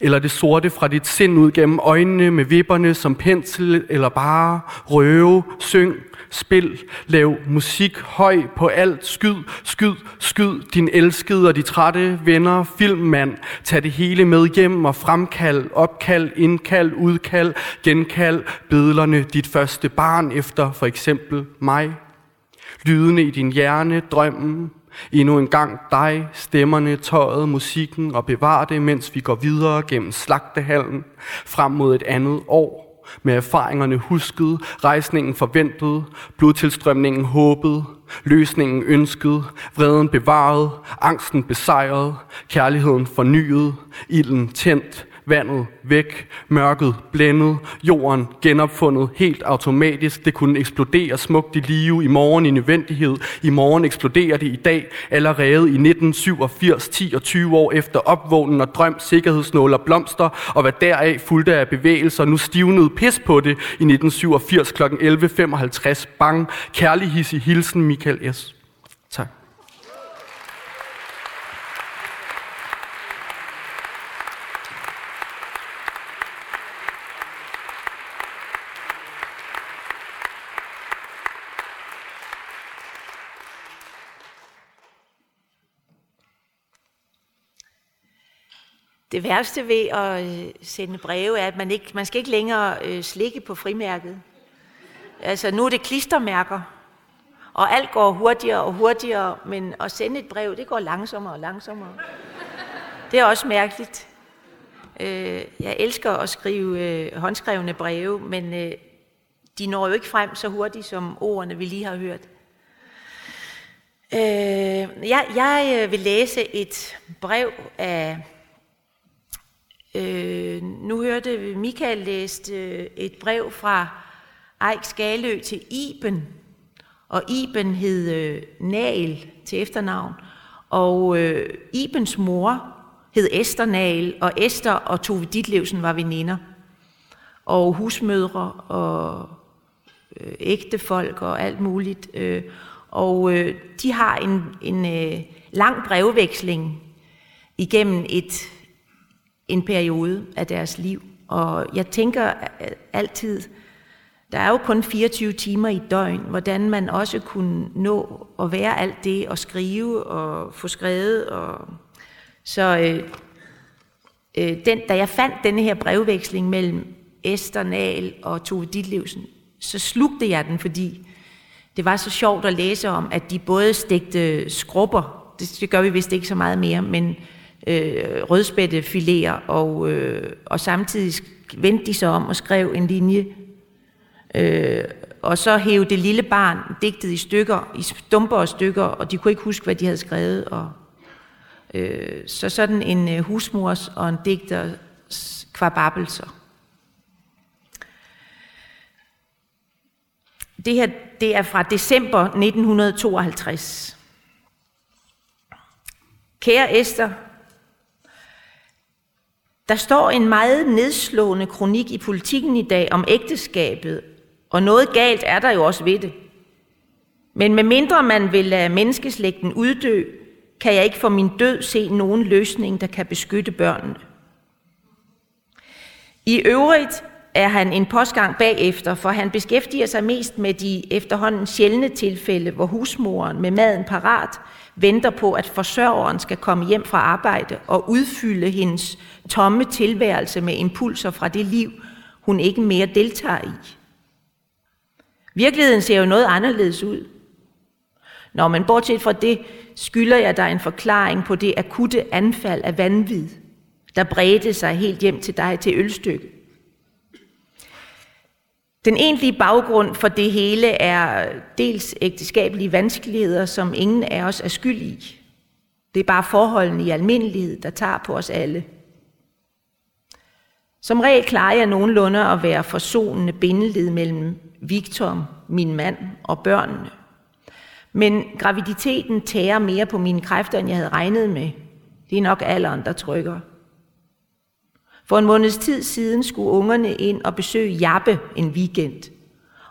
eller det sorte fra dit sind ud gennem øjnene med vipperne som pensel, eller bare røve, syng, spil, lav musik høj på alt, skyd, skyd, skyd, din elskede og de trætte venner, filmmand, tag det hele med hjem og fremkald, opkald, indkald, udkald, genkald, bedlerne, dit første barn efter for eksempel mig. Lydene i din hjerne, drømmen, Endnu en gang dig, stemmerne, tøjet, musikken. Og bevar det, mens vi går videre gennem slagtehallen. Frem mod et andet år. Med erfaringerne husket, rejsningen forventet, blodtilstrømningen håbet, løsningen ønsket, vreden bevaret, angsten besejret, kærligheden fornyet, ilden tændt, vandet væk, mørket blændet, jorden genopfundet helt automatisk. Det kunne eksplodere smukt i live, i morgen i nødvendighed. I morgen eksploderer det i dag, allerede i 1987, 10 og 20 år efter opvågnen og drøm, sikkerhedsnål og blomster, og hvad deraf fulgte af bevægelser. Nu stivnede pis på det i 1987 kl. 11.55. Bang, kærlig hilsen, Michael S. Tak. Det værste ved at øh, sende breve er, at man, ikke, man skal ikke længere øh, slikke på frimærket. Altså nu er det klistermærker, og alt går hurtigere og hurtigere, men at sende et brev, det går langsommere og langsommere. Det er også mærkeligt. Øh, jeg elsker at skrive øh, håndskrevne breve, men øh, de når jo ikke frem så hurtigt som ordene, vi lige har hørt. Jeg, jeg vil læse et brev af Øh, nu hørte vi, Michael læste øh, et brev fra Eik Skalø til Iben, og Iben hed øh, Nal til efternavn, og øh, Ibens mor hed Esther Nal, og Esther og Tove Ditlevsen var veninder, og husmødre og øh, ægtefolk og alt muligt. Øh, og øh, de har en, en øh, lang brevveksling igennem et en periode af deres liv. Og jeg tænker altid, der er jo kun 24 timer i døgn, hvordan man også kunne nå at være alt det, og skrive og få skrevet. Og... Så øh, øh, den, da jeg fandt denne her brevveksling mellem Esther Nahl og Tove Ditlevsen, så slugte jeg den, fordi det var så sjovt at læse om, at de både stegte skrubber, det, det gør vi vist ikke så meget mere, men øh, rødspættefiléer, og, øh, og samtidig vendte de sig om og skrev en linje. Øh, og så hævde det lille barn digtet i stykker, i stumper og stykker, og de kunne ikke huske, hvad de havde skrevet. Og, øh, så sådan en øh, husmors og en digters kvababelser. Det her det er fra december 1952. Kære Esther, der står en meget nedslående kronik i politikken i dag om ægteskabet, og noget galt er der jo også ved det. Men medmindre man vil lade menneskeslægten uddø, kan jeg ikke for min død se nogen løsning, der kan beskytte børnene. I øvrigt er han en postgang bagefter, for han beskæftiger sig mest med de efterhånden sjældne tilfælde, hvor husmoren med maden parat venter på, at forsørgeren skal komme hjem fra arbejde og udfylde hendes tomme tilværelse med impulser fra det liv, hun ikke mere deltager i. Virkeligheden ser jo noget anderledes ud. Når man bortset fra det, skylder jeg dig en forklaring på det akutte anfald af vanvid, der bredte sig helt hjem til dig til ølstykke. Den egentlige baggrund for det hele er dels ægteskabelige vanskeligheder, som ingen af os er skyld i. Det er bare forholdene i almindelighed, der tager på os alle. Som regel klarer jeg nogenlunde at være forsonende bindeled mellem Victor, min mand og børnene. Men graviditeten tærer mere på mine kræfter, end jeg havde regnet med. Det er nok alderen, der trykker. For en måneds tid siden skulle ungerne ind og besøge Jappe en weekend.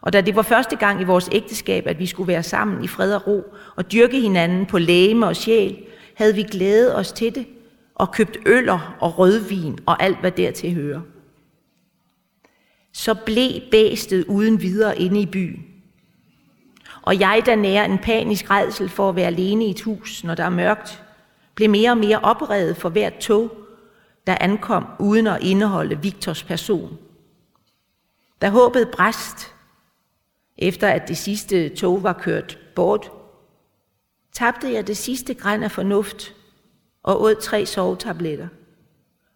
Og da det var første gang i vores ægteskab, at vi skulle være sammen i fred og ro og dyrke hinanden på læme og sjæl, havde vi glædet os til det og købt øller og rødvin og alt, hvad dertil hører. Så blev bæstet uden videre inde i byen. Og jeg, der nærer en panisk redsel for at være alene i et hus, når der er mørkt, blev mere og mere opredet for hvert tog, der ankom uden at indeholde Victors person. Da håbet bræst, efter at det sidste tog var kørt bort, tabte jeg det sidste græn af fornuft og åd tre sovetabletter.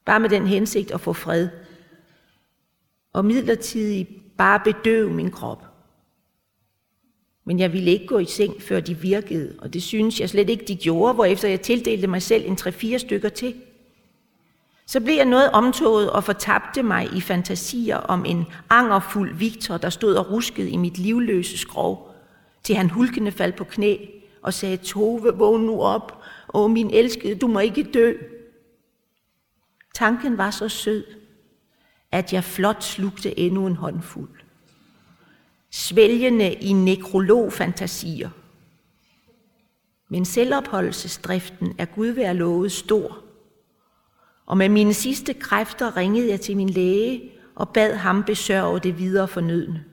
Bare med den hensigt at få fred. Og midlertidigt bare bedøve min krop. Men jeg ville ikke gå i seng, før de virkede, og det synes jeg slet ikke, de gjorde, hvorefter jeg tildelte mig selv en tre-fire stykker til. Så blev jeg noget omtoget og fortabte mig i fantasier om en angerfuld Victor, der stod og ruskede i mit livløse skrov, til han hulkende faldt på knæ og sagde, Tove, vågn nu op. Åh, min elskede, du må ikke dø. Tanken var så sød, at jeg flot slugte endnu en håndfuld. Svælgende i nekrologfantasier. Men selvopholdelsesdriften er Gud være lovet stor. Og med mine sidste kræfter ringede jeg til min læge og bad ham besørge det videre fornødne.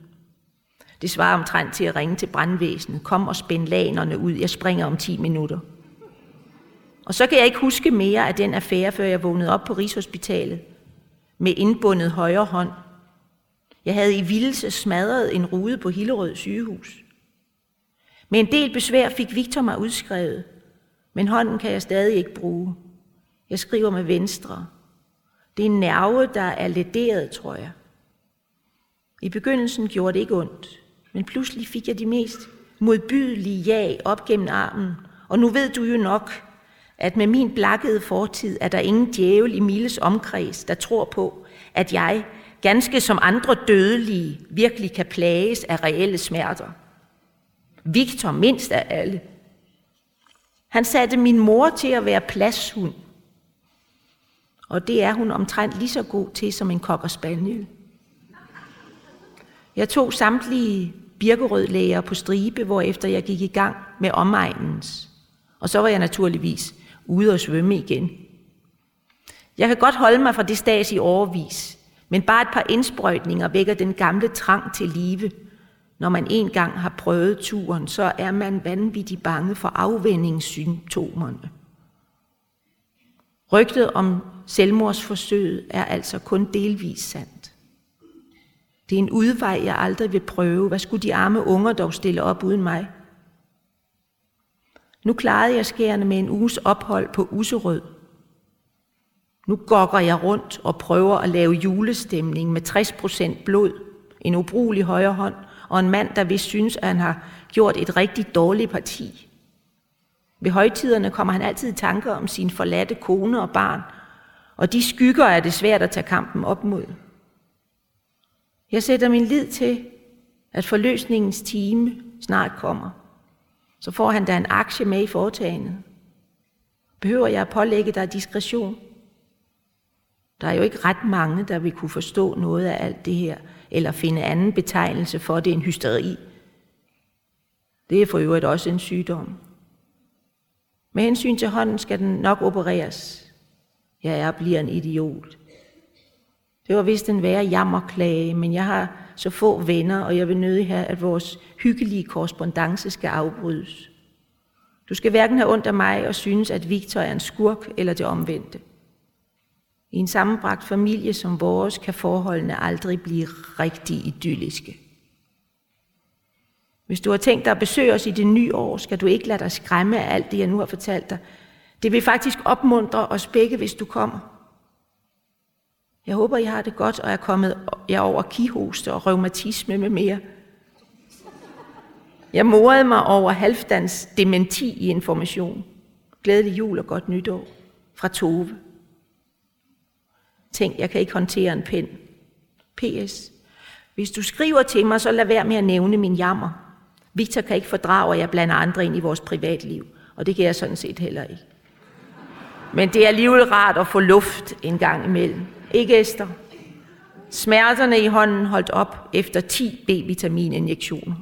Det svarer omtrent til at ringe til brandvæsenet. Kom og spænd lanerne ud, jeg springer om 10 minutter. Og så kan jeg ikke huske mere af den affære, før jeg vågnede op på Rigshospitalet med indbundet højre hånd. Jeg havde i vildelse smadret en rude på Hillerød sygehus. Med en del besvær fik Victor mig udskrevet, men hånden kan jeg stadig ikke bruge. Jeg skriver med venstre. Det er en nerve, der er lederet, tror jeg. I begyndelsen gjorde det ikke ondt. Men pludselig fik jeg de mest modbydelige jag op gennem armen. Og nu ved du jo nok, at med min blakkede fortid er der ingen djævel i Miles omkreds, der tror på, at jeg, ganske som andre dødelige, virkelig kan plages af reelle smerter. Victor mindst af alle. Han satte min mor til at være pladshund. Og det er hun omtrent lige så god til som en kokker spaniel. Jeg tog samtlige birkerødlæger på stribe, hvor efter jeg gik i gang med omegnens. Og så var jeg naturligvis ude og svømme igen. Jeg kan godt holde mig fra det stads i overvis, men bare et par indsprøjtninger vækker den gamle trang til live. Når man en gang har prøvet turen, så er man vanvittigt bange for afvendingssymptomerne. Rygtet om selvmordsforsøget er altså kun delvis sandt. Det er en udvej, jeg aldrig vil prøve. Hvad skulle de arme unger dog stille op uden mig? Nu klarede jeg skærene med en uges ophold på Userød. Nu gokker jeg rundt og prøver at lave julestemning med 60% blod, en ubrugelig højre hånd og en mand, der vist synes, at han har gjort et rigtig dårligt parti. Ved højtiderne kommer han altid i tanker om sin forladte kone og barn, og de skygger er det svært at tage kampen op mod. Jeg sætter min lid til, at forløsningens time snart kommer. Så får han da en aktie med i foretagendet. Behøver jeg at pålægge dig diskretion? Der er jo ikke ret mange, der vil kunne forstå noget af alt det her, eller finde anden betegnelse for det end hysteri. Det er for øvrigt også en sygdom. Med hensyn til hånden skal den nok opereres. Jeg er bliver en idiot. Det var vist en værre jammerklage, men jeg har så få venner, og jeg vil nødig have, at vores hyggelige korrespondence skal afbrydes. Du skal hverken have ondt af mig og synes, at Victor er en skurk eller det omvendte. I en sammenbragt familie som vores kan forholdene aldrig blive rigtig idylliske. Hvis du har tænkt dig at besøge os i det nye år, skal du ikke lade dig skræmme af alt det, jeg nu har fortalt dig. Det vil faktisk opmuntre os begge, hvis du kommer. Jeg håber, I har det godt og er kommet jer over kihoste og reumatisme med mere. Jeg morede mig over halvdans dementi i information. Glædelig jul og godt nytår fra Tove. Tænk, jeg kan ikke håndtere en pen. P.S. Hvis du skriver til mig, så lad være med at nævne min jammer. Victor kan ikke fordrage, at jeg blander andre ind i vores privatliv, og det kan jeg sådan set heller ikke. Men det er alligevel rart at få luft en gang imellem. Ikke, Esther? Smerterne i hånden holdt op efter 10 B-vitamininjektioner.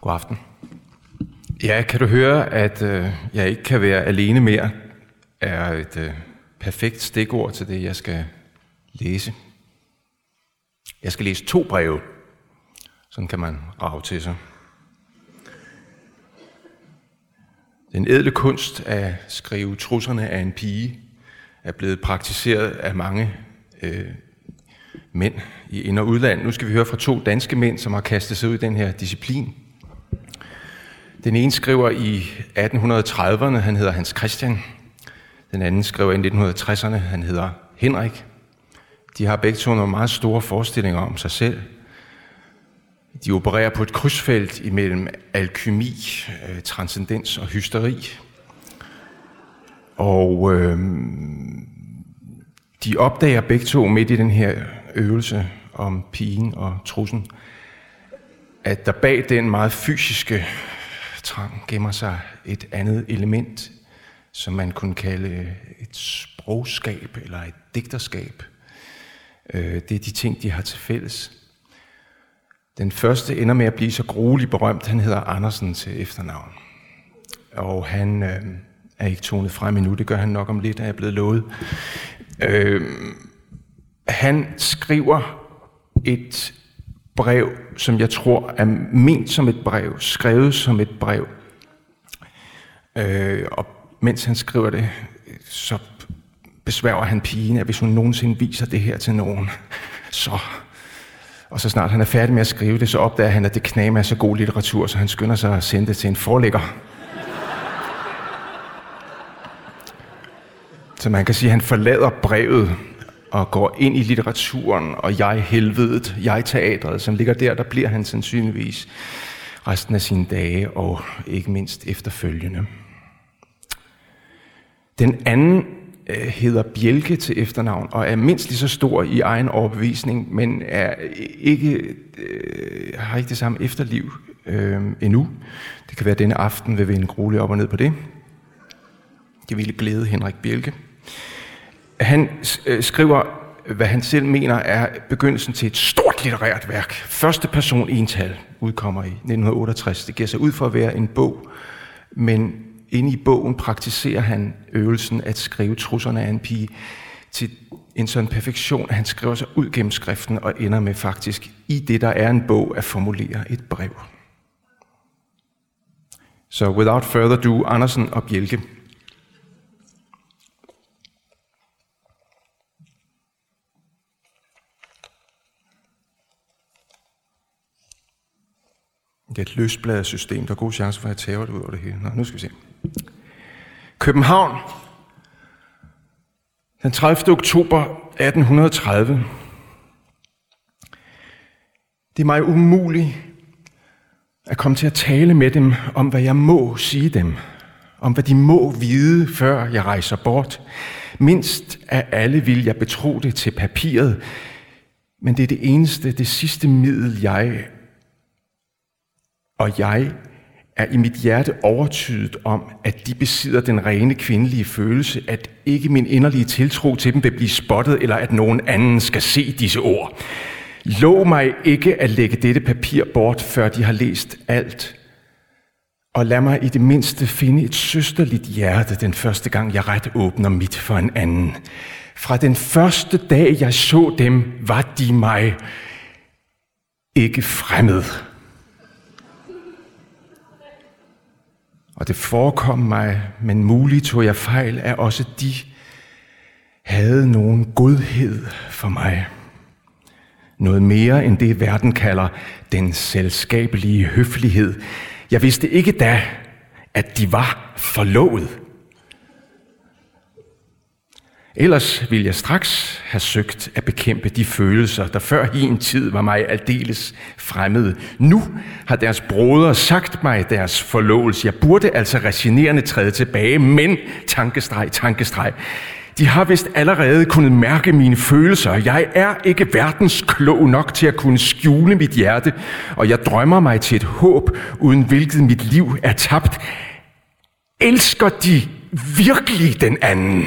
God aften. Ja, kan du høre, at øh, jeg ikke kan være alene mere, er et øh, perfekt stikord til det, jeg skal læse. Jeg skal læse to breve. Sådan kan man rave til sig. Den edle kunst at skrive trusserne af en pige er blevet praktiseret af mange øh, mænd i ind- og udland. Nu skal vi høre fra to danske mænd, som har kastet sig ud i den her disciplin. Den ene skriver i 1830'erne, han hedder Hans Christian. Den anden skriver i 1960'erne, han hedder Henrik. De har begge to nogle meget store forestillinger om sig selv. De opererer på et krydsfelt imellem alkymi, øh, transcendens og hysteri. Og øh, de opdager begge to midt i den her øvelse om pigen og trussen, at der bag den meget fysiske trang gemmer sig et andet element, som man kunne kalde øh, et sprogskab eller et digterskab. Øh, det er de ting, de har til fælles. Den første ender med at blive så gruelig berømt. Han hedder Andersen til efternavn. Og han øh, er ikke tonet frem endnu. Det gør han nok om lidt, er jeg blevet lovet. Øh, han skriver et brev, som jeg tror er ment som et brev, skrevet som et brev. Øh, og mens han skriver det, så besværger han pigen, at hvis hun nogensinde viser det her til nogen, så... Og så snart han er færdig med at skrive det, så opdager han, at det knæmer er så god litteratur, så han skynder sig at sende det til en forlægger. Så man kan sige, at han forlader brevet og går ind i litteraturen, og jeg-helvedet, jeg-teatret, som ligger der, der bliver han sandsynligvis resten af sine dage, og ikke mindst efterfølgende. Den anden øh, hedder Bjelke til efternavn, og er mindst lige så stor i egen overbevisning, men er øh, ikke, øh, har ikke det samme efterliv øh, endnu. Det kan være, at denne aften vil vende grueligt op og ned på det. Det ville glæde Henrik Bjelke. Han øh, skriver, hvad han selv mener er begyndelsen til et stort litterært værk. Første person ental udkommer i 1968. Det giver sig ud for at være en bog, men inde i bogen praktiserer han øvelsen at skrive trusserne af en pige til en sådan perfektion, at han skriver sig ud gennem skriften og ender med faktisk i det, der er en bog, at formulere et brev. Så without further ado, Andersen og Bjelke. Det er et løsbladet system. Der er god chance for, at jeg tager det ud over det hele. Nå, nu skal vi se. København. Den 30. oktober 1830. Det er mig umuligt at komme til at tale med dem om, hvad jeg må sige dem. Om hvad de må vide, før jeg rejser bort. Mindst af alle vil jeg betro det til papiret, men det er det eneste, det sidste middel, jeg og jeg er i mit hjerte overtydet om, at de besidder den rene kvindelige følelse, at ikke min inderlige tiltro til dem vil blive spottet, eller at nogen anden skal se disse ord. Lov mig ikke at lægge dette papir bort, før de har læst alt. Og lad mig i det mindste finde et søsterligt hjerte den første gang, jeg ret åbner mit for en anden. Fra den første dag, jeg så dem, var de mig ikke fremmed. Og det forekom mig, men muligt tog jeg fejl at også de, havde nogen godhed for mig. Noget mere end det, verden kalder den selskabelige høflighed. Jeg vidste ikke da, at de var forlovet. Ellers ville jeg straks have søgt at bekæmpe de følelser, der før i en tid var mig aldeles fremmede. Nu har deres brødre sagt mig deres forlovelse. Jeg burde altså resignerende træde tilbage, men tankestreg, tankestreg. De har vist allerede kunnet mærke mine følelser. Jeg er ikke verdens klog nok til at kunne skjule mit hjerte, og jeg drømmer mig til et håb, uden hvilket mit liv er tabt. Elsker de virkelig den anden?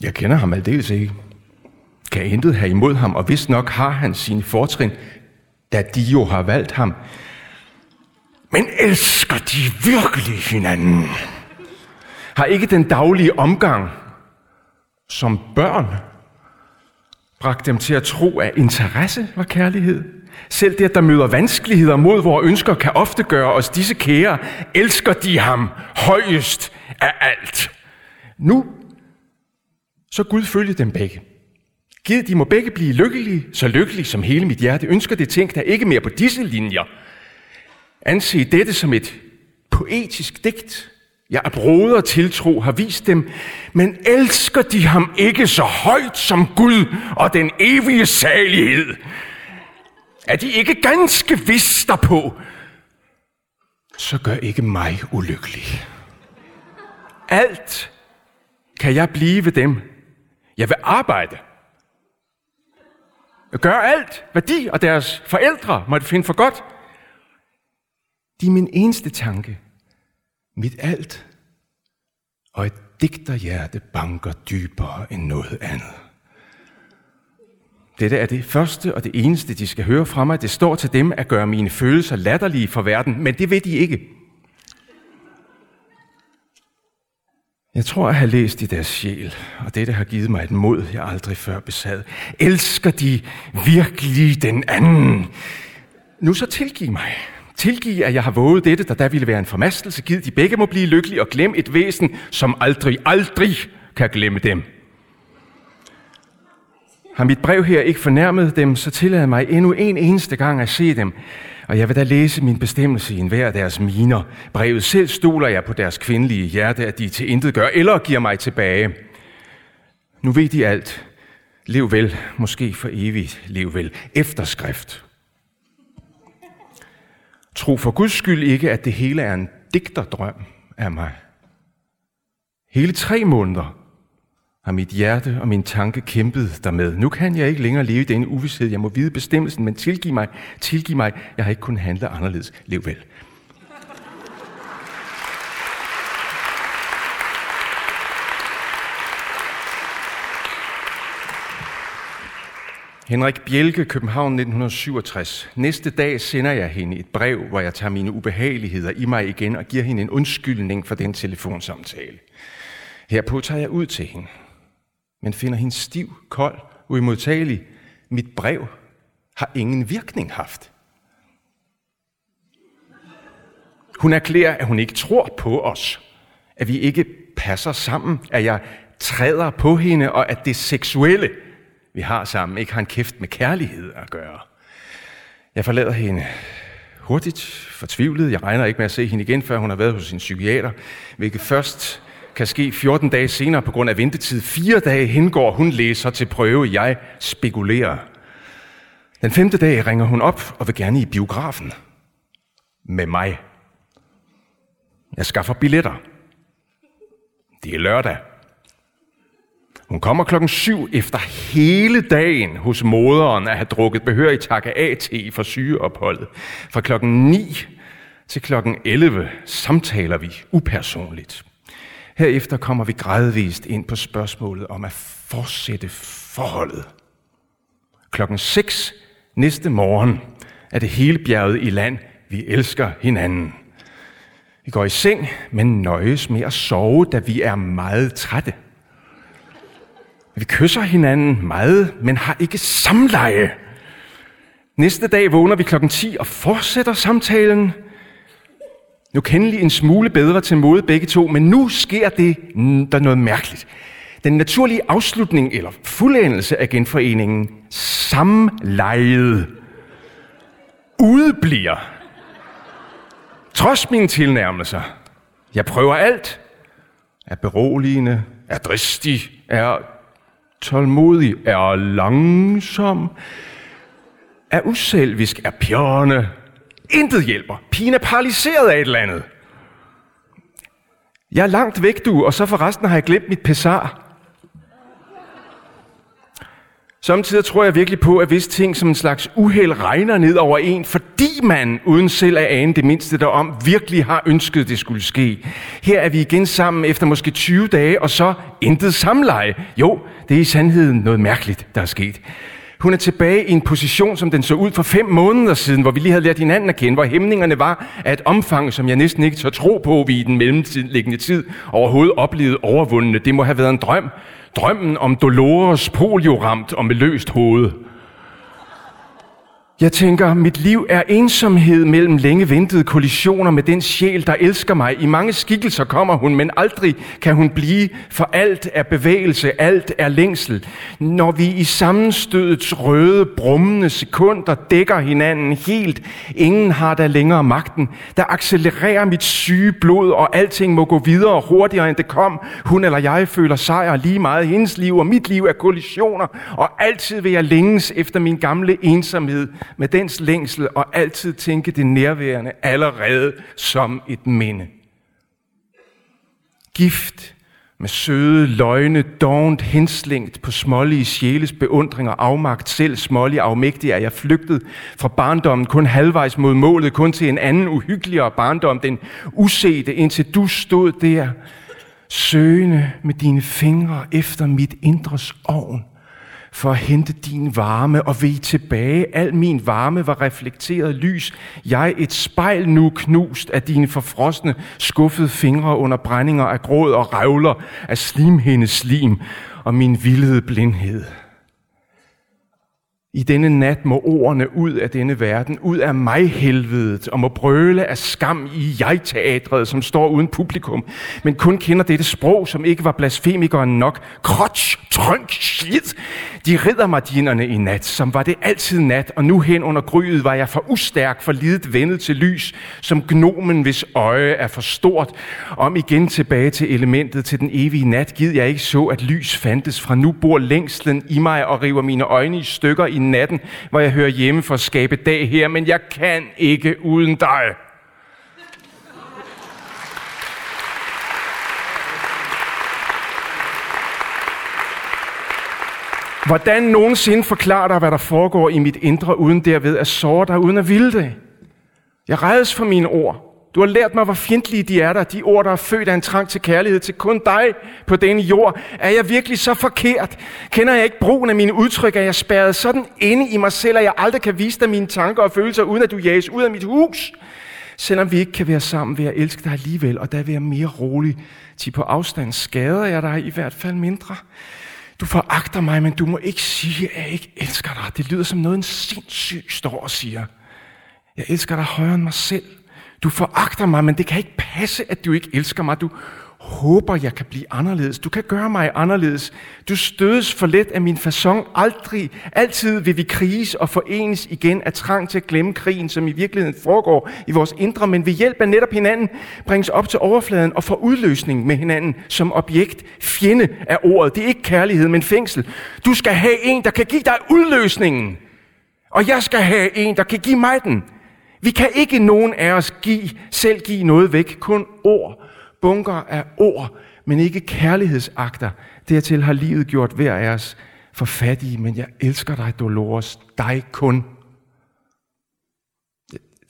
Jeg kender ham aldeles ikke. Kan intet have imod ham, og hvis nok har han sine fortrin, da de jo har valgt ham. Men elsker de virkelig hinanden? Har ikke den daglige omgang som børn bragt dem til at tro, at interesse var kærlighed? Selv det, at der møder vanskeligheder mod vores ønsker, kan ofte gøre os disse kære. Elsker de ham højest af alt? Nu så Gud følge dem begge. Giv, de må begge blive lykkelige, så lykkelige som hele mit hjerte ønsker det tænk der ikke mere på disse linjer. Anse dette som et poetisk digt. Jeg er broder tiltro har vist dem, men elsker de ham ikke så højt som Gud og den evige salighed? Er de ikke ganske vist på, så gør ikke mig ulykkelig. Alt kan jeg blive dem, jeg vil arbejde. Jeg gør alt, hvad de og deres forældre måtte finde for godt. De er min eneste tanke. Mit alt. Og et digterhjerte banker dybere end noget andet. Dette er det første og det eneste, de skal høre fra mig. Det står til dem at gøre mine følelser latterlige for verden, men det vil de ikke. Jeg tror at have læst i deres sjæl, og dette har givet mig et mod, jeg aldrig før besad. Elsker de virkelig den anden? Nu så tilgiv mig. Tilgiv, at jeg har våget dette, der der ville være en formastelse. Giv, de begge må blive lykkelige og glem et væsen, som aldrig, aldrig kan glemme dem. Har mit brev her ikke fornærmet dem, så tillad mig endnu en eneste gang at se dem, og jeg vil da læse min bestemmelse i enhver af deres miner. Brevet selv stoler jeg på deres kvindelige hjerte, at de til intet gør, eller giver mig tilbage. Nu ved de alt. Lev vel, måske for evigt, lev vel. Efterskrift. Tro for Guds skyld ikke, at det hele er en digterdrøm af mig. Hele tre måneder har mit hjerte og min tanke kæmpet dermed. Nu kan jeg ikke længere leve i denne uvidshed. Jeg må vide bestemmelsen, men tilgiv mig, tilgiv mig. Jeg har ikke kunnet handle anderledes. Lev vel. Henrik Bjelke, København 1967. Næste dag sender jeg hende et brev, hvor jeg tager mine ubehageligheder i mig igen og giver hende en undskyldning for den telefonsamtale. Herpå tager jeg ud til hende men finder hende stiv, kold, uimodtagelig. Mit brev har ingen virkning haft. Hun erklærer, at hun ikke tror på os, at vi ikke passer sammen, at jeg træder på hende, og at det seksuelle, vi har sammen, ikke har en kæft med kærlighed at gøre. Jeg forlader hende hurtigt, fortvivlet. Jeg regner ikke med at se hende igen, før hun har været hos sin psykiater, hvilket først kan ske 14 dage senere på grund af ventetid. Fire dage hengår hun læser til prøve, jeg spekulerer. Den femte dag ringer hun op og vil gerne i biografen. Med mig. Jeg skaffer billetter. Det er lørdag. Hun kommer klokken syv efter hele dagen hos moderen at have drukket behørig takke af til for sygeopholdet. Fra klokken 9 til klokken 11 samtaler vi upersonligt. Herefter kommer vi gradvist ind på spørgsmålet om at fortsætte forholdet. Klokken 6 næste morgen er det hele bjerget i land. Vi elsker hinanden. Vi går i seng, men nøjes med at sove, da vi er meget trætte. Vi kysser hinanden meget, men har ikke samleje. Næste dag vågner vi klokken 10 og fortsætter samtalen. Nu kendelig en smule bedre til mode begge to, men nu sker det der noget mærkeligt. Den naturlige afslutning eller fuldendelse af genforeningen, samlejet, udebliver. Trods mine tilnærmelser. Jeg prøver alt. Er beroligende, er dristig, er tålmodig, er langsom, er uselvisk, er pjørne. Intet hjælper. Pigen er paralyseret af et eller andet. Jeg er langt væk, du, og så forresten har jeg glemt mit pesar. Samtidig tror jeg virkelig på, at visse ting som en slags uheld regner ned over en, fordi man uden selv at ane det mindste derom virkelig har ønsket, det skulle ske. Her er vi igen sammen efter måske 20 dage, og så intet samleje. Jo, det er i sandheden noget mærkeligt, der er sket. Hun er tilbage i en position, som den så ud for fem måneder siden, hvor vi lige havde lært hinanden at kende, hvor hæmningerne var af et omfang, som jeg næsten ikke tør tro på, vi i den mellemliggende tid overhovedet oplevede overvundne. Det må have været en drøm. Drømmen om Dolores polioramt og med løst hoved. Jeg tænker, mit liv er ensomhed mellem længe ventede kollisioner med den sjæl, der elsker mig. I mange skikkelser kommer hun, men aldrig kan hun blive, for alt er bevægelse, alt er længsel. Når vi i sammenstødets røde, brummende sekunder dækker hinanden helt, ingen har der længere magten. Der accelererer mit syge blod, og alting må gå videre hurtigere, end det kom. Hun eller jeg føler sejr lige meget. Hendes liv og mit liv er kollisioner, og altid vil jeg længes efter min gamle ensomhed med dens længsel og altid tænke det nærværende allerede som et minde. Gift med søde løgne, dovent henslængt på smålige sjæles beundring og afmagt, selv smålig afmægtig er jeg flygtet fra barndommen, kun halvvejs mod målet, kun til en anden uhyggeligere barndom, den usete, indtil du stod der, søgende med dine fingre efter mit indres ovn for at hente din varme og ved tilbage. Al min varme var reflekteret lys. Jeg et spejl nu knust af dine forfrosne, skuffede fingre under brændinger af gråd og revler af slimhændes slim og min vildede blindhed. I denne nat må ordene ud af denne verden, ud af mig helvedet, og må brøle af skam i jeg-teatret, som står uden publikum, men kun kender dette sprog, som ikke var blasfemikeren nok. Krotsch, trønk, shit. De riddermardinerne i nat, som var det altid nat, og nu hen under gryet var jeg for ustærk, for lidet vendet til lys, som gnomen, hvis øje er for stort. Om igen tilbage til elementet, til den evige nat, gid jeg ikke så, at lys fandtes. Fra nu bor længslen i mig og river mine øjne i stykker i natten, hvor jeg hører hjemme for at skabe dag her, men jeg kan ikke uden dig. Hvordan nogensinde forklare dig, hvad der foregår i mit indre, uden derved at såre dig, uden at ville det? Jeg redes for mine ord. Du har lært mig, hvor fjendtlige de er der. De ord, der er født af en trang til kærlighed til kun dig på denne jord. Er jeg virkelig så forkert? Kender jeg ikke brugen af mine udtryk? Er jeg spærret sådan inde i mig selv, at jeg aldrig kan vise dig mine tanker og følelser, uden at du jages ud af mit hus? Selvom vi ikke kan være sammen, vil jeg elske dig alligevel, og der vil jeg mere rolig. Til på afstand skader jeg dig i hvert fald mindre. Du foragter mig, men du må ikke sige, at jeg ikke elsker dig. Det lyder som noget, en sindssyg står og siger. Jeg elsker dig højere end mig selv. Du foragter mig, men det kan ikke passe, at du ikke elsker mig. Du håber, jeg kan blive anderledes. Du kan gøre mig anderledes. Du stødes for let af min façon. Aldrig, altid vil vi kriges og forenes igen af trang til at glemme krigen, som i virkeligheden foregår i vores indre, men ved hjælp af netop hinanden bringes op til overfladen og får udløsning med hinanden som objekt. Fjende er ordet. Det er ikke kærlighed, men fængsel. Du skal have en, der kan give dig udløsningen. Og jeg skal have en, der kan give mig den. Vi kan ikke nogen af os give, selv give noget væk, kun ord. Bunker af ord, men ikke kærlighedsakter. Dertil har livet gjort hver af os for fattige, men jeg elsker dig, Dolores, dig kun.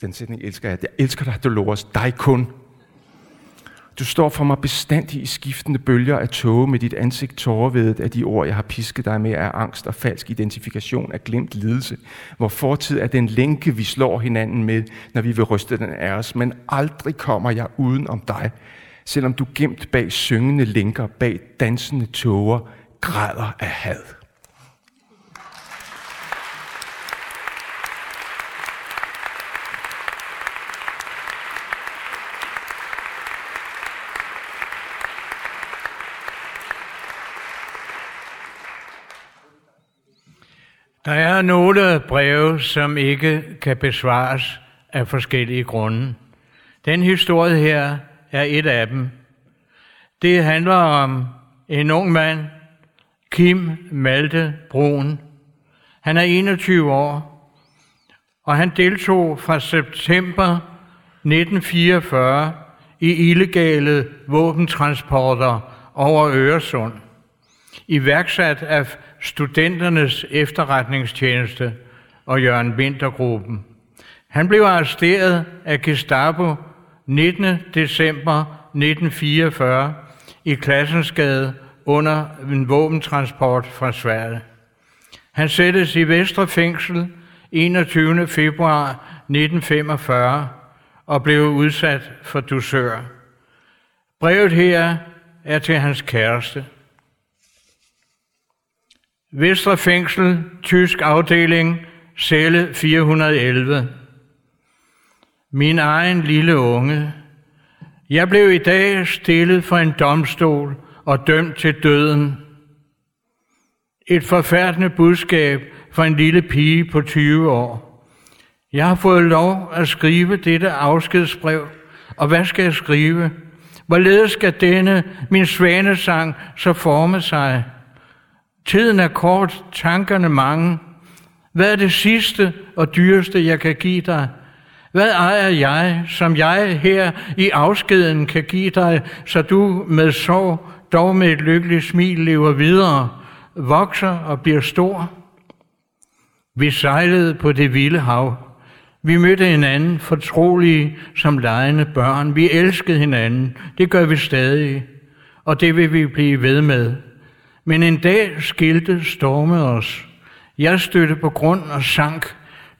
Den sætning elsker jeg. Jeg elsker dig, Dolores, dig kun. Du står for mig bestandig i skiftende bølger af tåge med dit ansigt tårvedet af de ord, jeg har pisket dig med af angst og falsk identifikation af glemt lidelse, hvor fortid er den lænke, vi slår hinanden med, når vi vil ryste den af os. Men aldrig kommer jeg uden om dig, selvom du gemt bag syngende linker, bag dansende tåger, græder af had. Der er nogle breve, som ikke kan besvares af forskellige grunde. Den historie her er et af dem. Det handler om en ung mand, Kim Malte Brun. Han er 21 år, og han deltog fra september 1944 i illegale våbentransporter over Øresund, iværksat af studenternes efterretningstjeneste og Jørgen Wintergruppen. Han blev arresteret af Gestapo 19. december 1944 i Klassensgade under en våbentransport fra Sverige. Han sættes i Vestre Fængsel 21. februar 1945 og blev udsat for dusør. Brevet her er til hans kæreste. Vestre Fængsel, tysk afdeling, celle 411. Min egen lille unge. Jeg blev i dag stillet for en domstol og dømt til døden. Et forfærdende budskab for en lille pige på 20 år. Jeg har fået lov at skrive dette afskedsbrev, og hvad skal jeg skrive? Hvorledes skal denne, min svanesang, så forme sig? Tiden er kort, tankerne mange. Hvad er det sidste og dyreste, jeg kan give dig? Hvad ejer jeg, som jeg her i afskeden kan give dig, så du med sorg, dog med et lykkeligt smil, lever videre, vokser og bliver stor? Vi sejlede på det vilde hav. Vi mødte hinanden fortrolige som legende børn. Vi elskede hinanden. Det gør vi stadig. Og det vil vi blive ved med. Men en dag skilte storme os. Jeg støtte på grund og sank.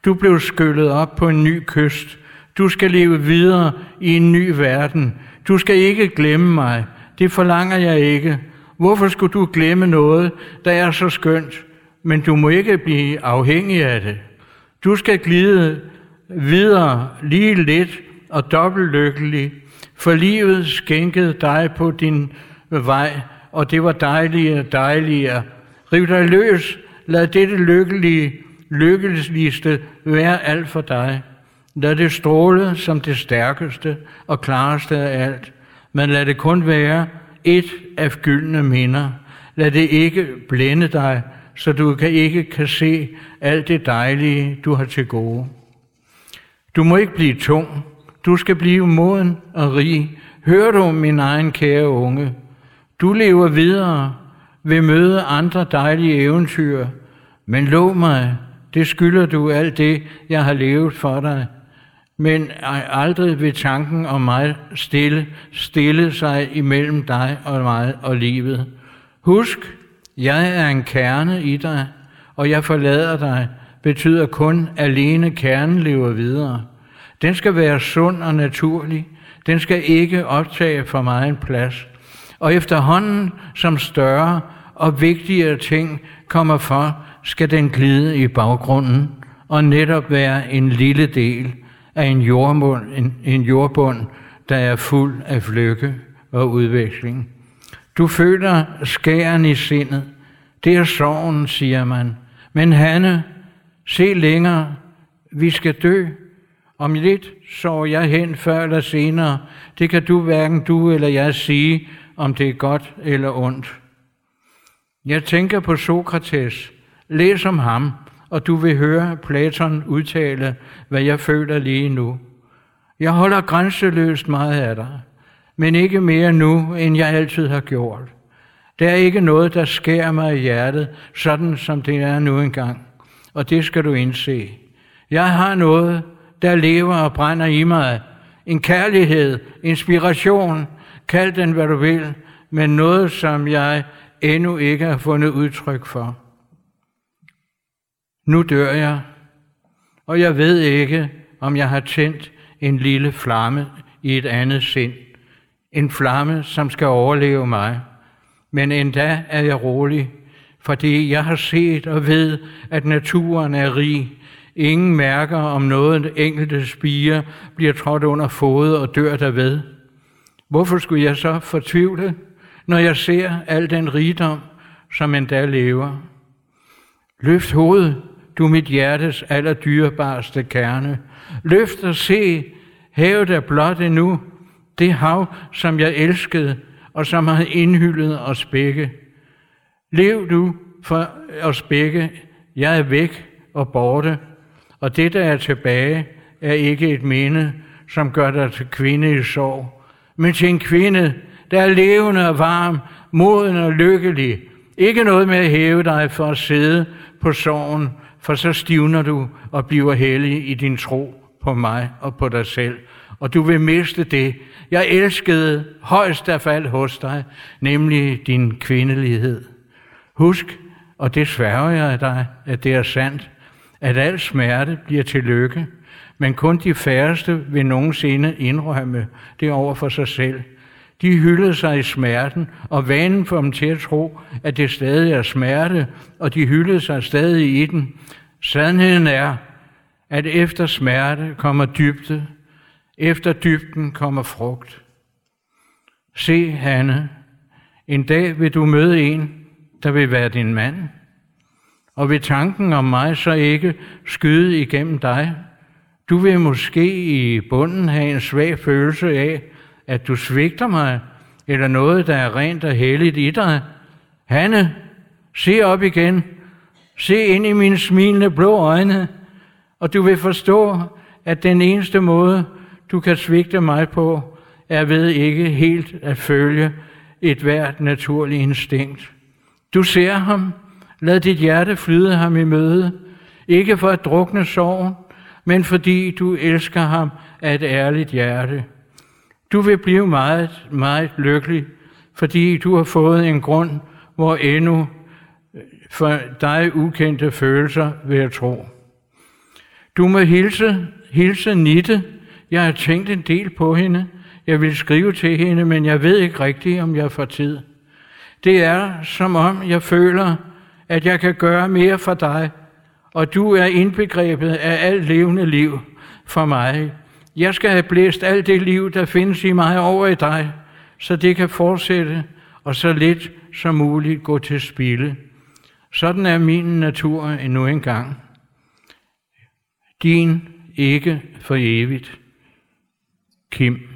Du blev skyllet op på en ny kyst. Du skal leve videre i en ny verden. Du skal ikke glemme mig. Det forlanger jeg ikke. Hvorfor skulle du glemme noget, der er så skønt? Men du må ikke blive afhængig af det. Du skal glide videre lige lidt og dobbelt lykkelig, for livet skænkede dig på din vej, og det var dejligere, dejligere. Riv dig løs, lad dette lykkelige, lykkeligste være alt for dig. Lad det stråle som det stærkeste og klareste af alt, men lad det kun være et af gyldne minder. Lad det ikke blænde dig, så du kan ikke kan se alt det dejlige, du har til gode. Du må ikke blive tung. Du skal blive moden og rig. Hør du, min egen kære unge? Du lever videre, vil møde andre dejlige eventyr, men lov mig, det skylder du alt det, jeg har levet for dig. Men aldrig vil tanken om mig stille, stille sig imellem dig og mig og livet. Husk, jeg er en kerne i dig, og jeg forlader dig, betyder kun alene kernen lever videre. Den skal være sund og naturlig. Den skal ikke optage for mig en plads. Og efterhånden som større og vigtigere ting kommer for, skal den glide i baggrunden og netop være en lille del af en jordbund, en, en jordbund der er fuld af lykke og udveksling. Du føler skæren i sindet. Det er sorgen, siger man. Men Hanne, se længere. Vi skal dø. Om lidt så jeg hen før eller senere. Det kan du hverken du eller jeg sige, om det er godt eller ondt. Jeg tænker på Sokrates. Læs om ham, og du vil høre Platon udtale, hvad jeg føler lige nu. Jeg holder grænseløst meget af dig, men ikke mere nu, end jeg altid har gjort. Der er ikke noget, der skærer mig i hjertet, sådan som det er nu engang. Og det skal du indse. Jeg har noget, der lever og brænder i mig. En kærlighed, inspiration, kald den hvad du vil, men noget, som jeg endnu ikke har fundet udtryk for. Nu dør jeg, og jeg ved ikke, om jeg har tændt en lille flamme i et andet sind. En flamme, som skal overleve mig. Men endda er jeg rolig, fordi jeg har set og ved, at naturen er rig. Ingen mærker, om noget enkelte spire bliver trådt under fodet og dør derved. Hvorfor skulle jeg så fortvivle, når jeg ser al den rigdom, som endda lever? Løft hovedet, du mit hjertes allerdyrebarste kerne. Løft og se, havet er blot endnu, det hav, som jeg elskede, og som har indhyllet os begge. Lev du for os begge, jeg er væk og borte, og det, der er tilbage, er ikke et minde, som gør dig til kvinde i sorg, men til en kvinde, der er levende og varm, moden og lykkelig. Ikke noget med at hæve dig for at sidde på sorgen, for så stivner du og bliver hellig i din tro på mig og på dig selv. Og du vil miste det, jeg elskede højst af fald hos dig, nemlig din kvindelighed. Husk, og det sværger jeg dig, at det er sandt, at al smerte bliver til lykke, men kun de færreste vil nogensinde indrømme det over for sig selv. De hyldede sig i smerten, og vanen får dem til at tro, at det stadig er smerte, og de hyldede sig stadig i den. Sandheden er, at efter smerte kommer dybde, efter dybden kommer frugt. Se, Hanne, en dag vil du møde en, der vil være din mand, og vil tanken om mig så ikke skyde igennem dig. Du vil måske i bunden have en svag følelse af, at du svigter mig, eller noget, der er rent og helligt i dig. Hanne, se op igen. Se ind i mine smilende blå øjne, og du vil forstå, at den eneste måde, du kan svigte mig på, er ved ikke helt at følge et hvert naturligt instinkt. Du ser ham, lad dit hjerte flyde ham i møde, ikke for at drukne sorgen, men fordi du elsker ham af et ærligt hjerte. Du vil blive meget, meget lykkelig, fordi du har fået en grund, hvor endnu øh, for dig ukendte følelser vil jeg tro. Du må hilse, hilse Nitte. Jeg har tænkt en del på hende. Jeg vil skrive til hende, men jeg ved ikke rigtigt, om jeg får tid. Det er, som om jeg føler, at jeg kan gøre mere for dig, og du er indbegrebet af alt levende liv for mig. Jeg skal have blæst alt det liv, der findes i mig over i dig, så det kan fortsætte og så lidt som muligt gå til spilde. Sådan er min natur endnu engang. Din ikke for evigt. Kim.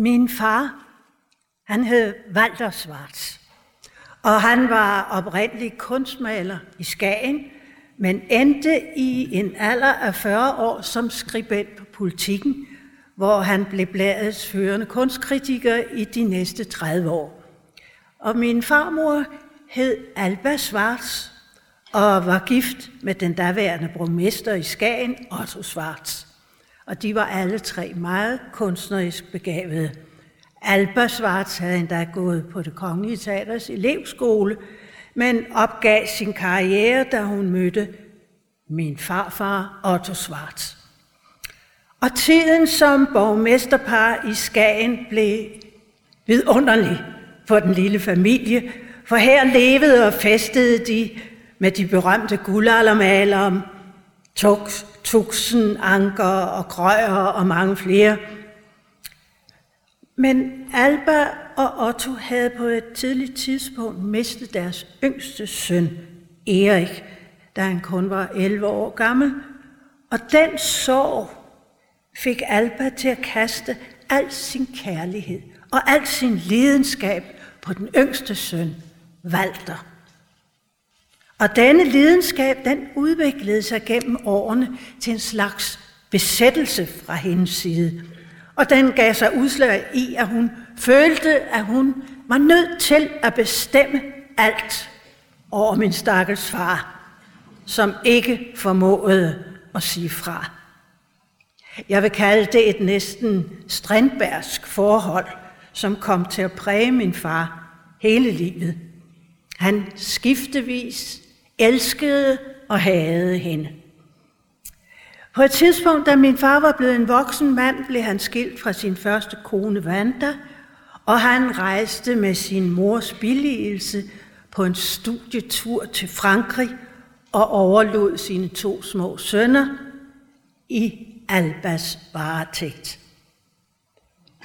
Min far, han hed Walter Schwarz, og han var oprindelig kunstmaler i Skagen, men endte i en alder af 40 år som skribent på politikken, hvor han blev bladets førende kunstkritiker i de næste 30 år. Og min farmor hed Alba Schwarz og var gift med den daværende borgmester i Skagen, Otto Schwarz og de var alle tre meget kunstnerisk begavede. Alba Schwarz havde endda gået på det kongelige teaters elevskole, men opgav sin karriere, da hun mødte min farfar Otto Schwarz. Og tiden som borgmesterpar i Skagen blev vidunderlig for den lille familie, for her levede og festede de med de berømte guldaldermalere Tux, Tuxen, Anker og Krøyer og mange flere. Men Alba og Otto havde på et tidligt tidspunkt mistet deres yngste søn, Erik, da han kun var 11 år gammel. Og den sorg fik Alba til at kaste al sin kærlighed og al sin lidenskab på den yngste søn, Walter. Og denne lidenskab, den udviklede sig gennem årene til en slags besættelse fra hendes side. Og den gav sig udslag i, at hun følte, at hun var nødt til at bestemme alt over min stakkels far, som ikke formåede at sige fra. Jeg vil kalde det et næsten strandbærsk forhold, som kom til at præge min far hele livet. Han skiftevis elskede og hadede hende. På et tidspunkt, da min far var blevet en voksen mand, blev han skilt fra sin første kone Vanda, og han rejste med sin mors billigelse på en studietur til Frankrig og overlod sine to små sønner i Albas varetægt.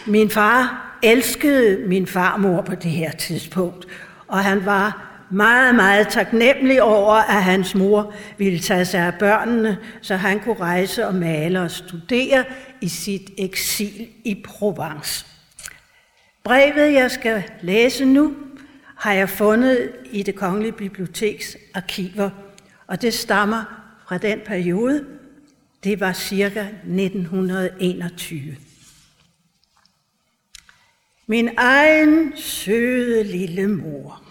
Min far elskede min farmor på det her tidspunkt, og han var meget, meget taknemmelig over, at hans mor ville tage sig af børnene, så han kunne rejse og male og studere i sit eksil i Provence. Brevet, jeg skal læse nu, har jeg fundet i det Kongelige Biblioteks arkiver, og det stammer fra den periode, det var cirka 1921. Min egen søde lille mor.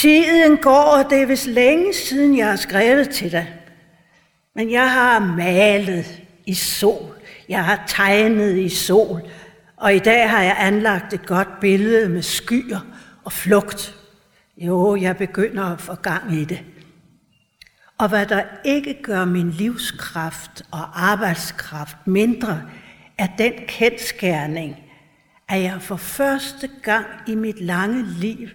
Tiden går, og det er vist længe siden, jeg har skrevet til dig. Men jeg har malet i sol. Jeg har tegnet i sol. Og i dag har jeg anlagt et godt billede med skyer og flugt. Jo, jeg begynder at få gang i det. Og hvad der ikke gør min livskraft og arbejdskraft mindre, er den kendskærning, at jeg for første gang i mit lange liv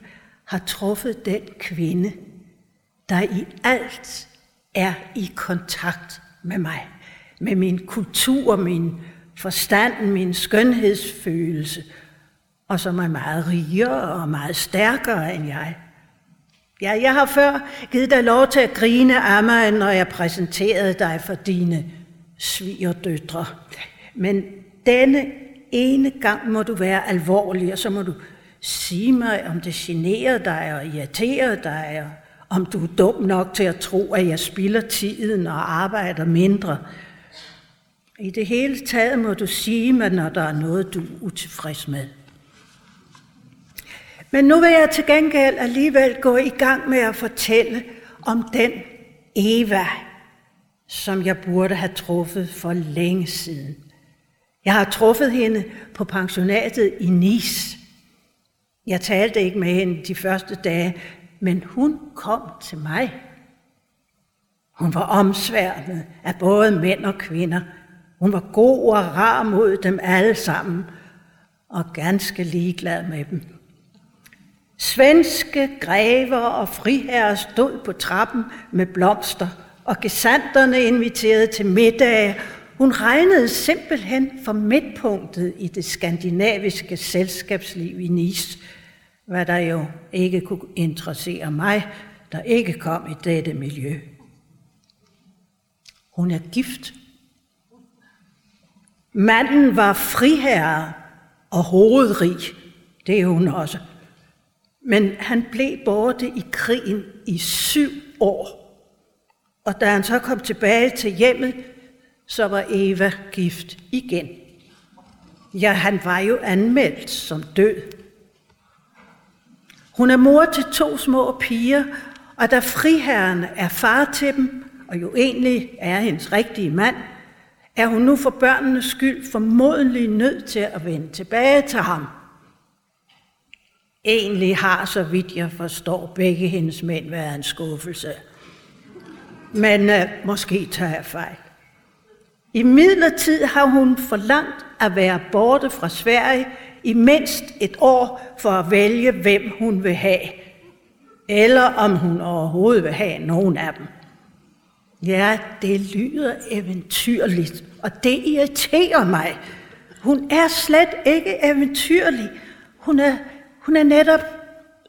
har truffet den kvinde, der i alt er i kontakt med mig, med min kultur, min forstand, min skønhedsfølelse, og som er meget rigere og meget stærkere end jeg. Ja, jeg har før givet dig lov til at grine af mig, når jeg præsenterede dig for dine svigerdøtre. Men denne ene gang må du være alvorlig, og så må du sige mig, om det generer dig og irriterer dig, og om du er dum nok til at tro, at jeg spilder tiden og arbejder mindre. I det hele taget må du sige mig, når der er noget, du er utilfreds med. Men nu vil jeg til gengæld alligevel gå i gang med at fortælle om den Eva, som jeg burde have truffet for længe siden. Jeg har truffet hende på pensionatet i Nice. Jeg talte ikke med hende de første dage, men hun kom til mig. Hun var omsværmet af både mænd og kvinder. Hun var god og rar mod dem alle sammen, og ganske ligeglad med dem. Svenske grever og friherrer stod på trappen med blomster, og gesandterne inviterede til middag. Hun regnede simpelthen for midtpunktet i det skandinaviske selskabsliv i Nice, hvad der jo ikke kunne interessere mig, der ikke kom i dette miljø. Hun er gift. Manden var friherre og hovedrig. Det er hun også. Men han blev borte i krigen i syv år. Og da han så kom tilbage til hjemmet, så var Eva gift igen. Ja, han var jo anmeldt som død. Hun er mor til to små piger, og da friherren er far til dem, og jo egentlig er hendes rigtige mand, er hun nu for børnenes skyld formodentlig nødt til at vende tilbage til ham. Egentlig har, så vidt jeg forstår, begge hendes mænd været en skuffelse. Men øh, måske tager jeg fejl. I midlertid har hun forlangt at være borte fra Sverige i mindst et år for at vælge, hvem hun vil have. Eller om hun overhovedet vil have nogen af dem. Ja, det lyder eventyrligt, og det irriterer mig. Hun er slet ikke eventyrlig. Hun er hun er netop,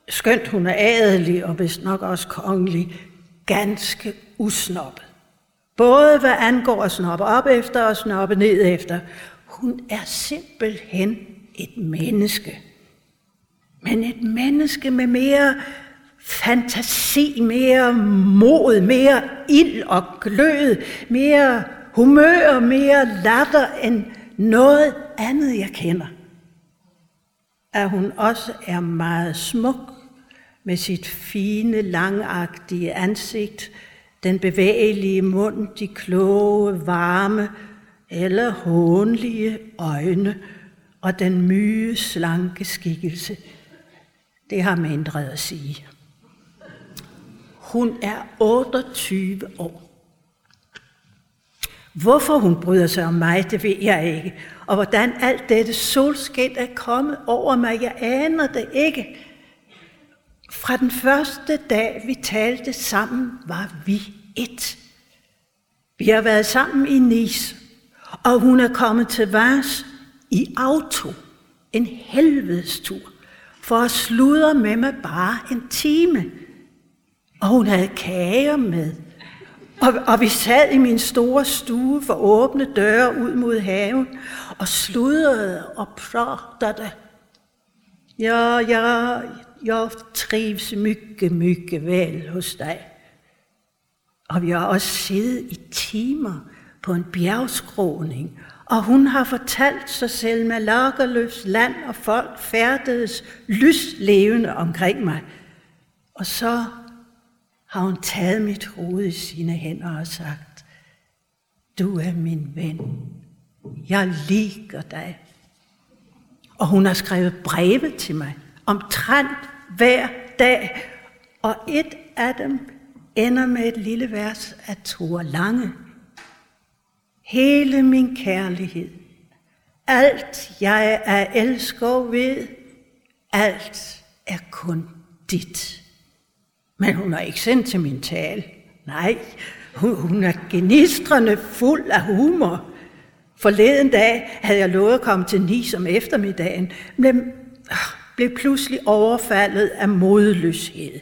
skønt hun er adelig og vist nok også kongelig, ganske usnoppet. Både hvad angår at snoppe op efter og snoppe ned efter. Hun er simpelthen et menneske. Men et menneske med mere fantasi, mere mod, mere ild og glød, mere humør, mere latter end noget andet, jeg kender at hun også er meget smuk med sit fine, langagtige ansigt, den bevægelige mund, de kloge, varme eller hånlige øjne og den myge, slanke skikkelse. Det har mindre at sige. Hun er 28 år. Hvorfor hun bryder sig om mig, det ved jeg ikke. Og hvordan alt dette solskin er kommet over mig, jeg aner det ikke. Fra den første dag, vi talte sammen, var vi et. Vi har været sammen i Nice, og hun er kommet til Vars i auto. En helvedes tur. For at sludre med mig bare en time. Og hun havde kager med. Og, og vi sad i min store stue for åbne døre ud mod haven og sludrede og pratade. Ja, ja, jeg trives mycket, mycket vel hos dig. Og vi har også siddet i timer på en bjergskråning, og hun har fortalt sig selv med Lagerløfs land, og folk færdedes lyslevende omkring mig. Og så har hun taget mit hoved i sine hænder og sagt, du er min ven. Jeg liker dig. Og hun har skrevet breve til mig, omtrent hver dag. Og et af dem ender med et lille vers af Thor Lange. Hele min kærlighed, alt jeg er elsker ved, alt er kun dit. Men hun har ikke sendt til min tale. Nej, hun, hun er genistrende fuld af humor. Forleden dag havde jeg lovet at komme til Nis om eftermiddagen, men øh, blev pludselig overfaldet af modløshed.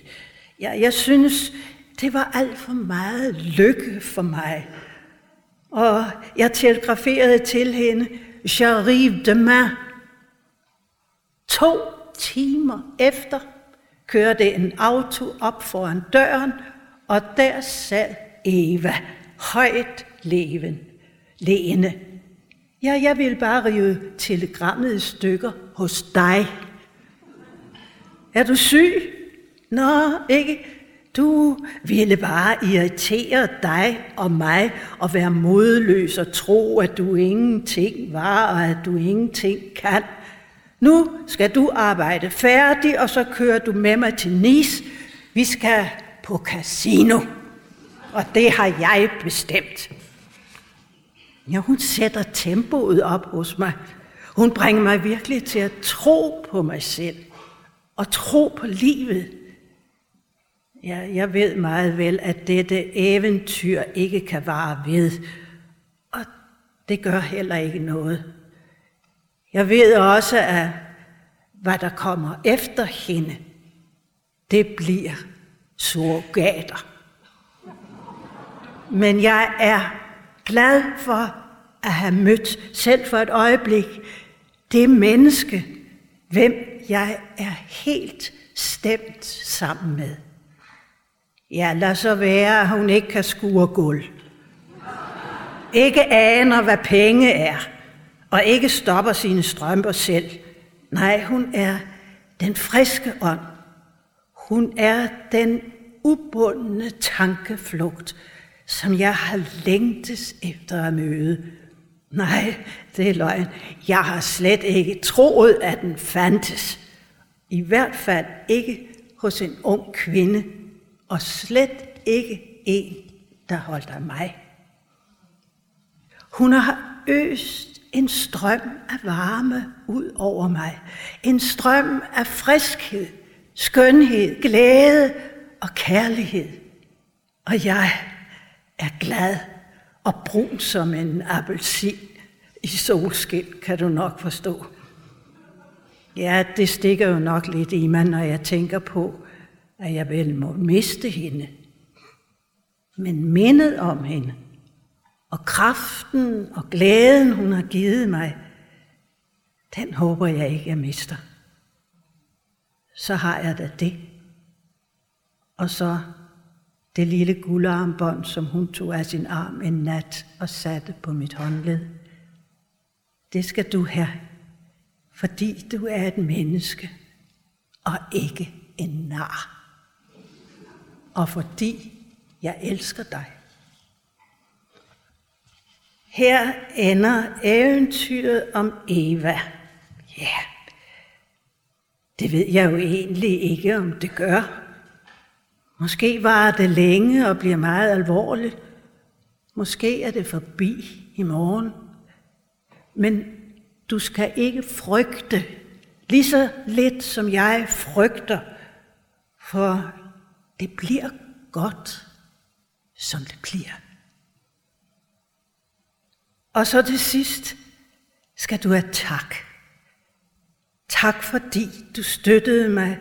Jeg, jeg synes, det var alt for meget lykke for mig. Og jeg telegraferede til hende, J'arrive demain. To timer efter kørte en auto op foran døren, og der sad Eva, højt leven, lene. Ja, jeg vil bare rive telegrammet i stykker hos dig. Er du syg? Nå, ikke? Du ville bare irritere dig og mig og være modløs og tro, at du ingenting var og at du ingenting kan. Nu skal du arbejde færdig, og så kører du med mig til Nice. Vi skal på casino. Og det har jeg bestemt. Ja, hun sætter tempoet op hos mig. Hun bringer mig virkelig til at tro på mig selv og tro på livet. Ja, jeg ved meget vel, at dette eventyr ikke kan vare ved, og det gør heller ikke noget. Jeg ved også, at hvad der kommer efter hende, det bliver surrogater. Men jeg er glad for at have mødt, selv for et øjeblik, det menneske, hvem jeg er helt stemt sammen med. Ja, lad så være, at hun ikke kan skure gulv. Ikke aner, hvad penge er, og ikke stopper sine strømper selv. Nej, hun er den friske ånd. Hun er den ubundne tankeflugt, som jeg har længtes efter at møde. Nej, det er løgn. Jeg har slet ikke troet, at den fandtes. I hvert fald ikke hos en ung kvinde, og slet ikke en, der holdt af mig. Hun har øst en strøm af varme ud over mig. En strøm af friskhed, skønhed, glæde og kærlighed. Og jeg er glad og brun som en appelsin i solskin, kan du nok forstå. Ja, det stikker jo nok lidt i mig, når jeg tænker på, at jeg vel må miste hende. Men mindet om hende, og kraften og glæden, hun har givet mig, den håber jeg ikke, jeg mister. Så har jeg da det. Og så det lille guldarmbånd, som hun tog af sin arm en nat og satte på mit håndled. Det skal du have, fordi du er et menneske og ikke en nar og fordi jeg elsker dig. Her ender eventyret om Eva. Ja, yeah. det ved jeg jo egentlig ikke, om det gør. Måske var det længe og bliver meget alvorligt. Måske er det forbi i morgen. Men du skal ikke frygte, lige så lidt som jeg frygter For det bliver godt, som det bliver. Og så til sidst skal du have tak. Tak fordi du støttede mig,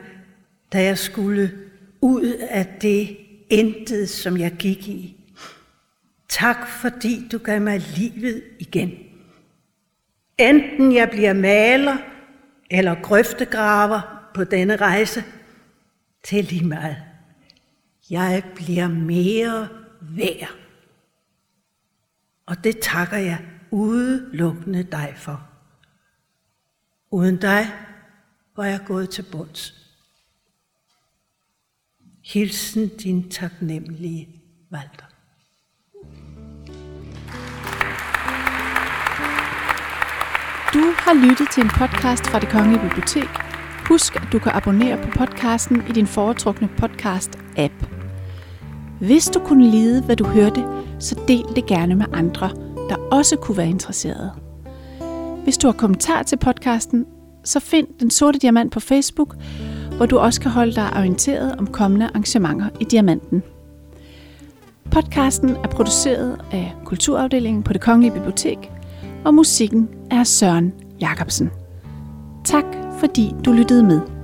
da jeg skulle ud af det intet, som jeg gik i. Tak fordi du gav mig livet igen. Enten jeg bliver maler eller grøftegraver på denne rejse, til lige meget. Jeg bliver mere værd. Og det takker jeg udelukkende dig for. Uden dig var jeg gået til bunds. Hilsen din taknemmelige Walter. Du har lyttet til en podcast fra Det Kongelige Bibliotek. Husk, at du kan abonnere på podcasten i din foretrukne podcast-app. Hvis du kunne lide, hvad du hørte, så del det gerne med andre, der også kunne være interesserede. Hvis du har kommentar til podcasten, så find Den Sorte Diamant på Facebook, hvor du også kan holde dig orienteret om kommende arrangementer i Diamanten. Podcasten er produceret af Kulturafdelingen på Det Kongelige Bibliotek, og musikken er Søren Jacobsen. Tak fordi du lyttede med.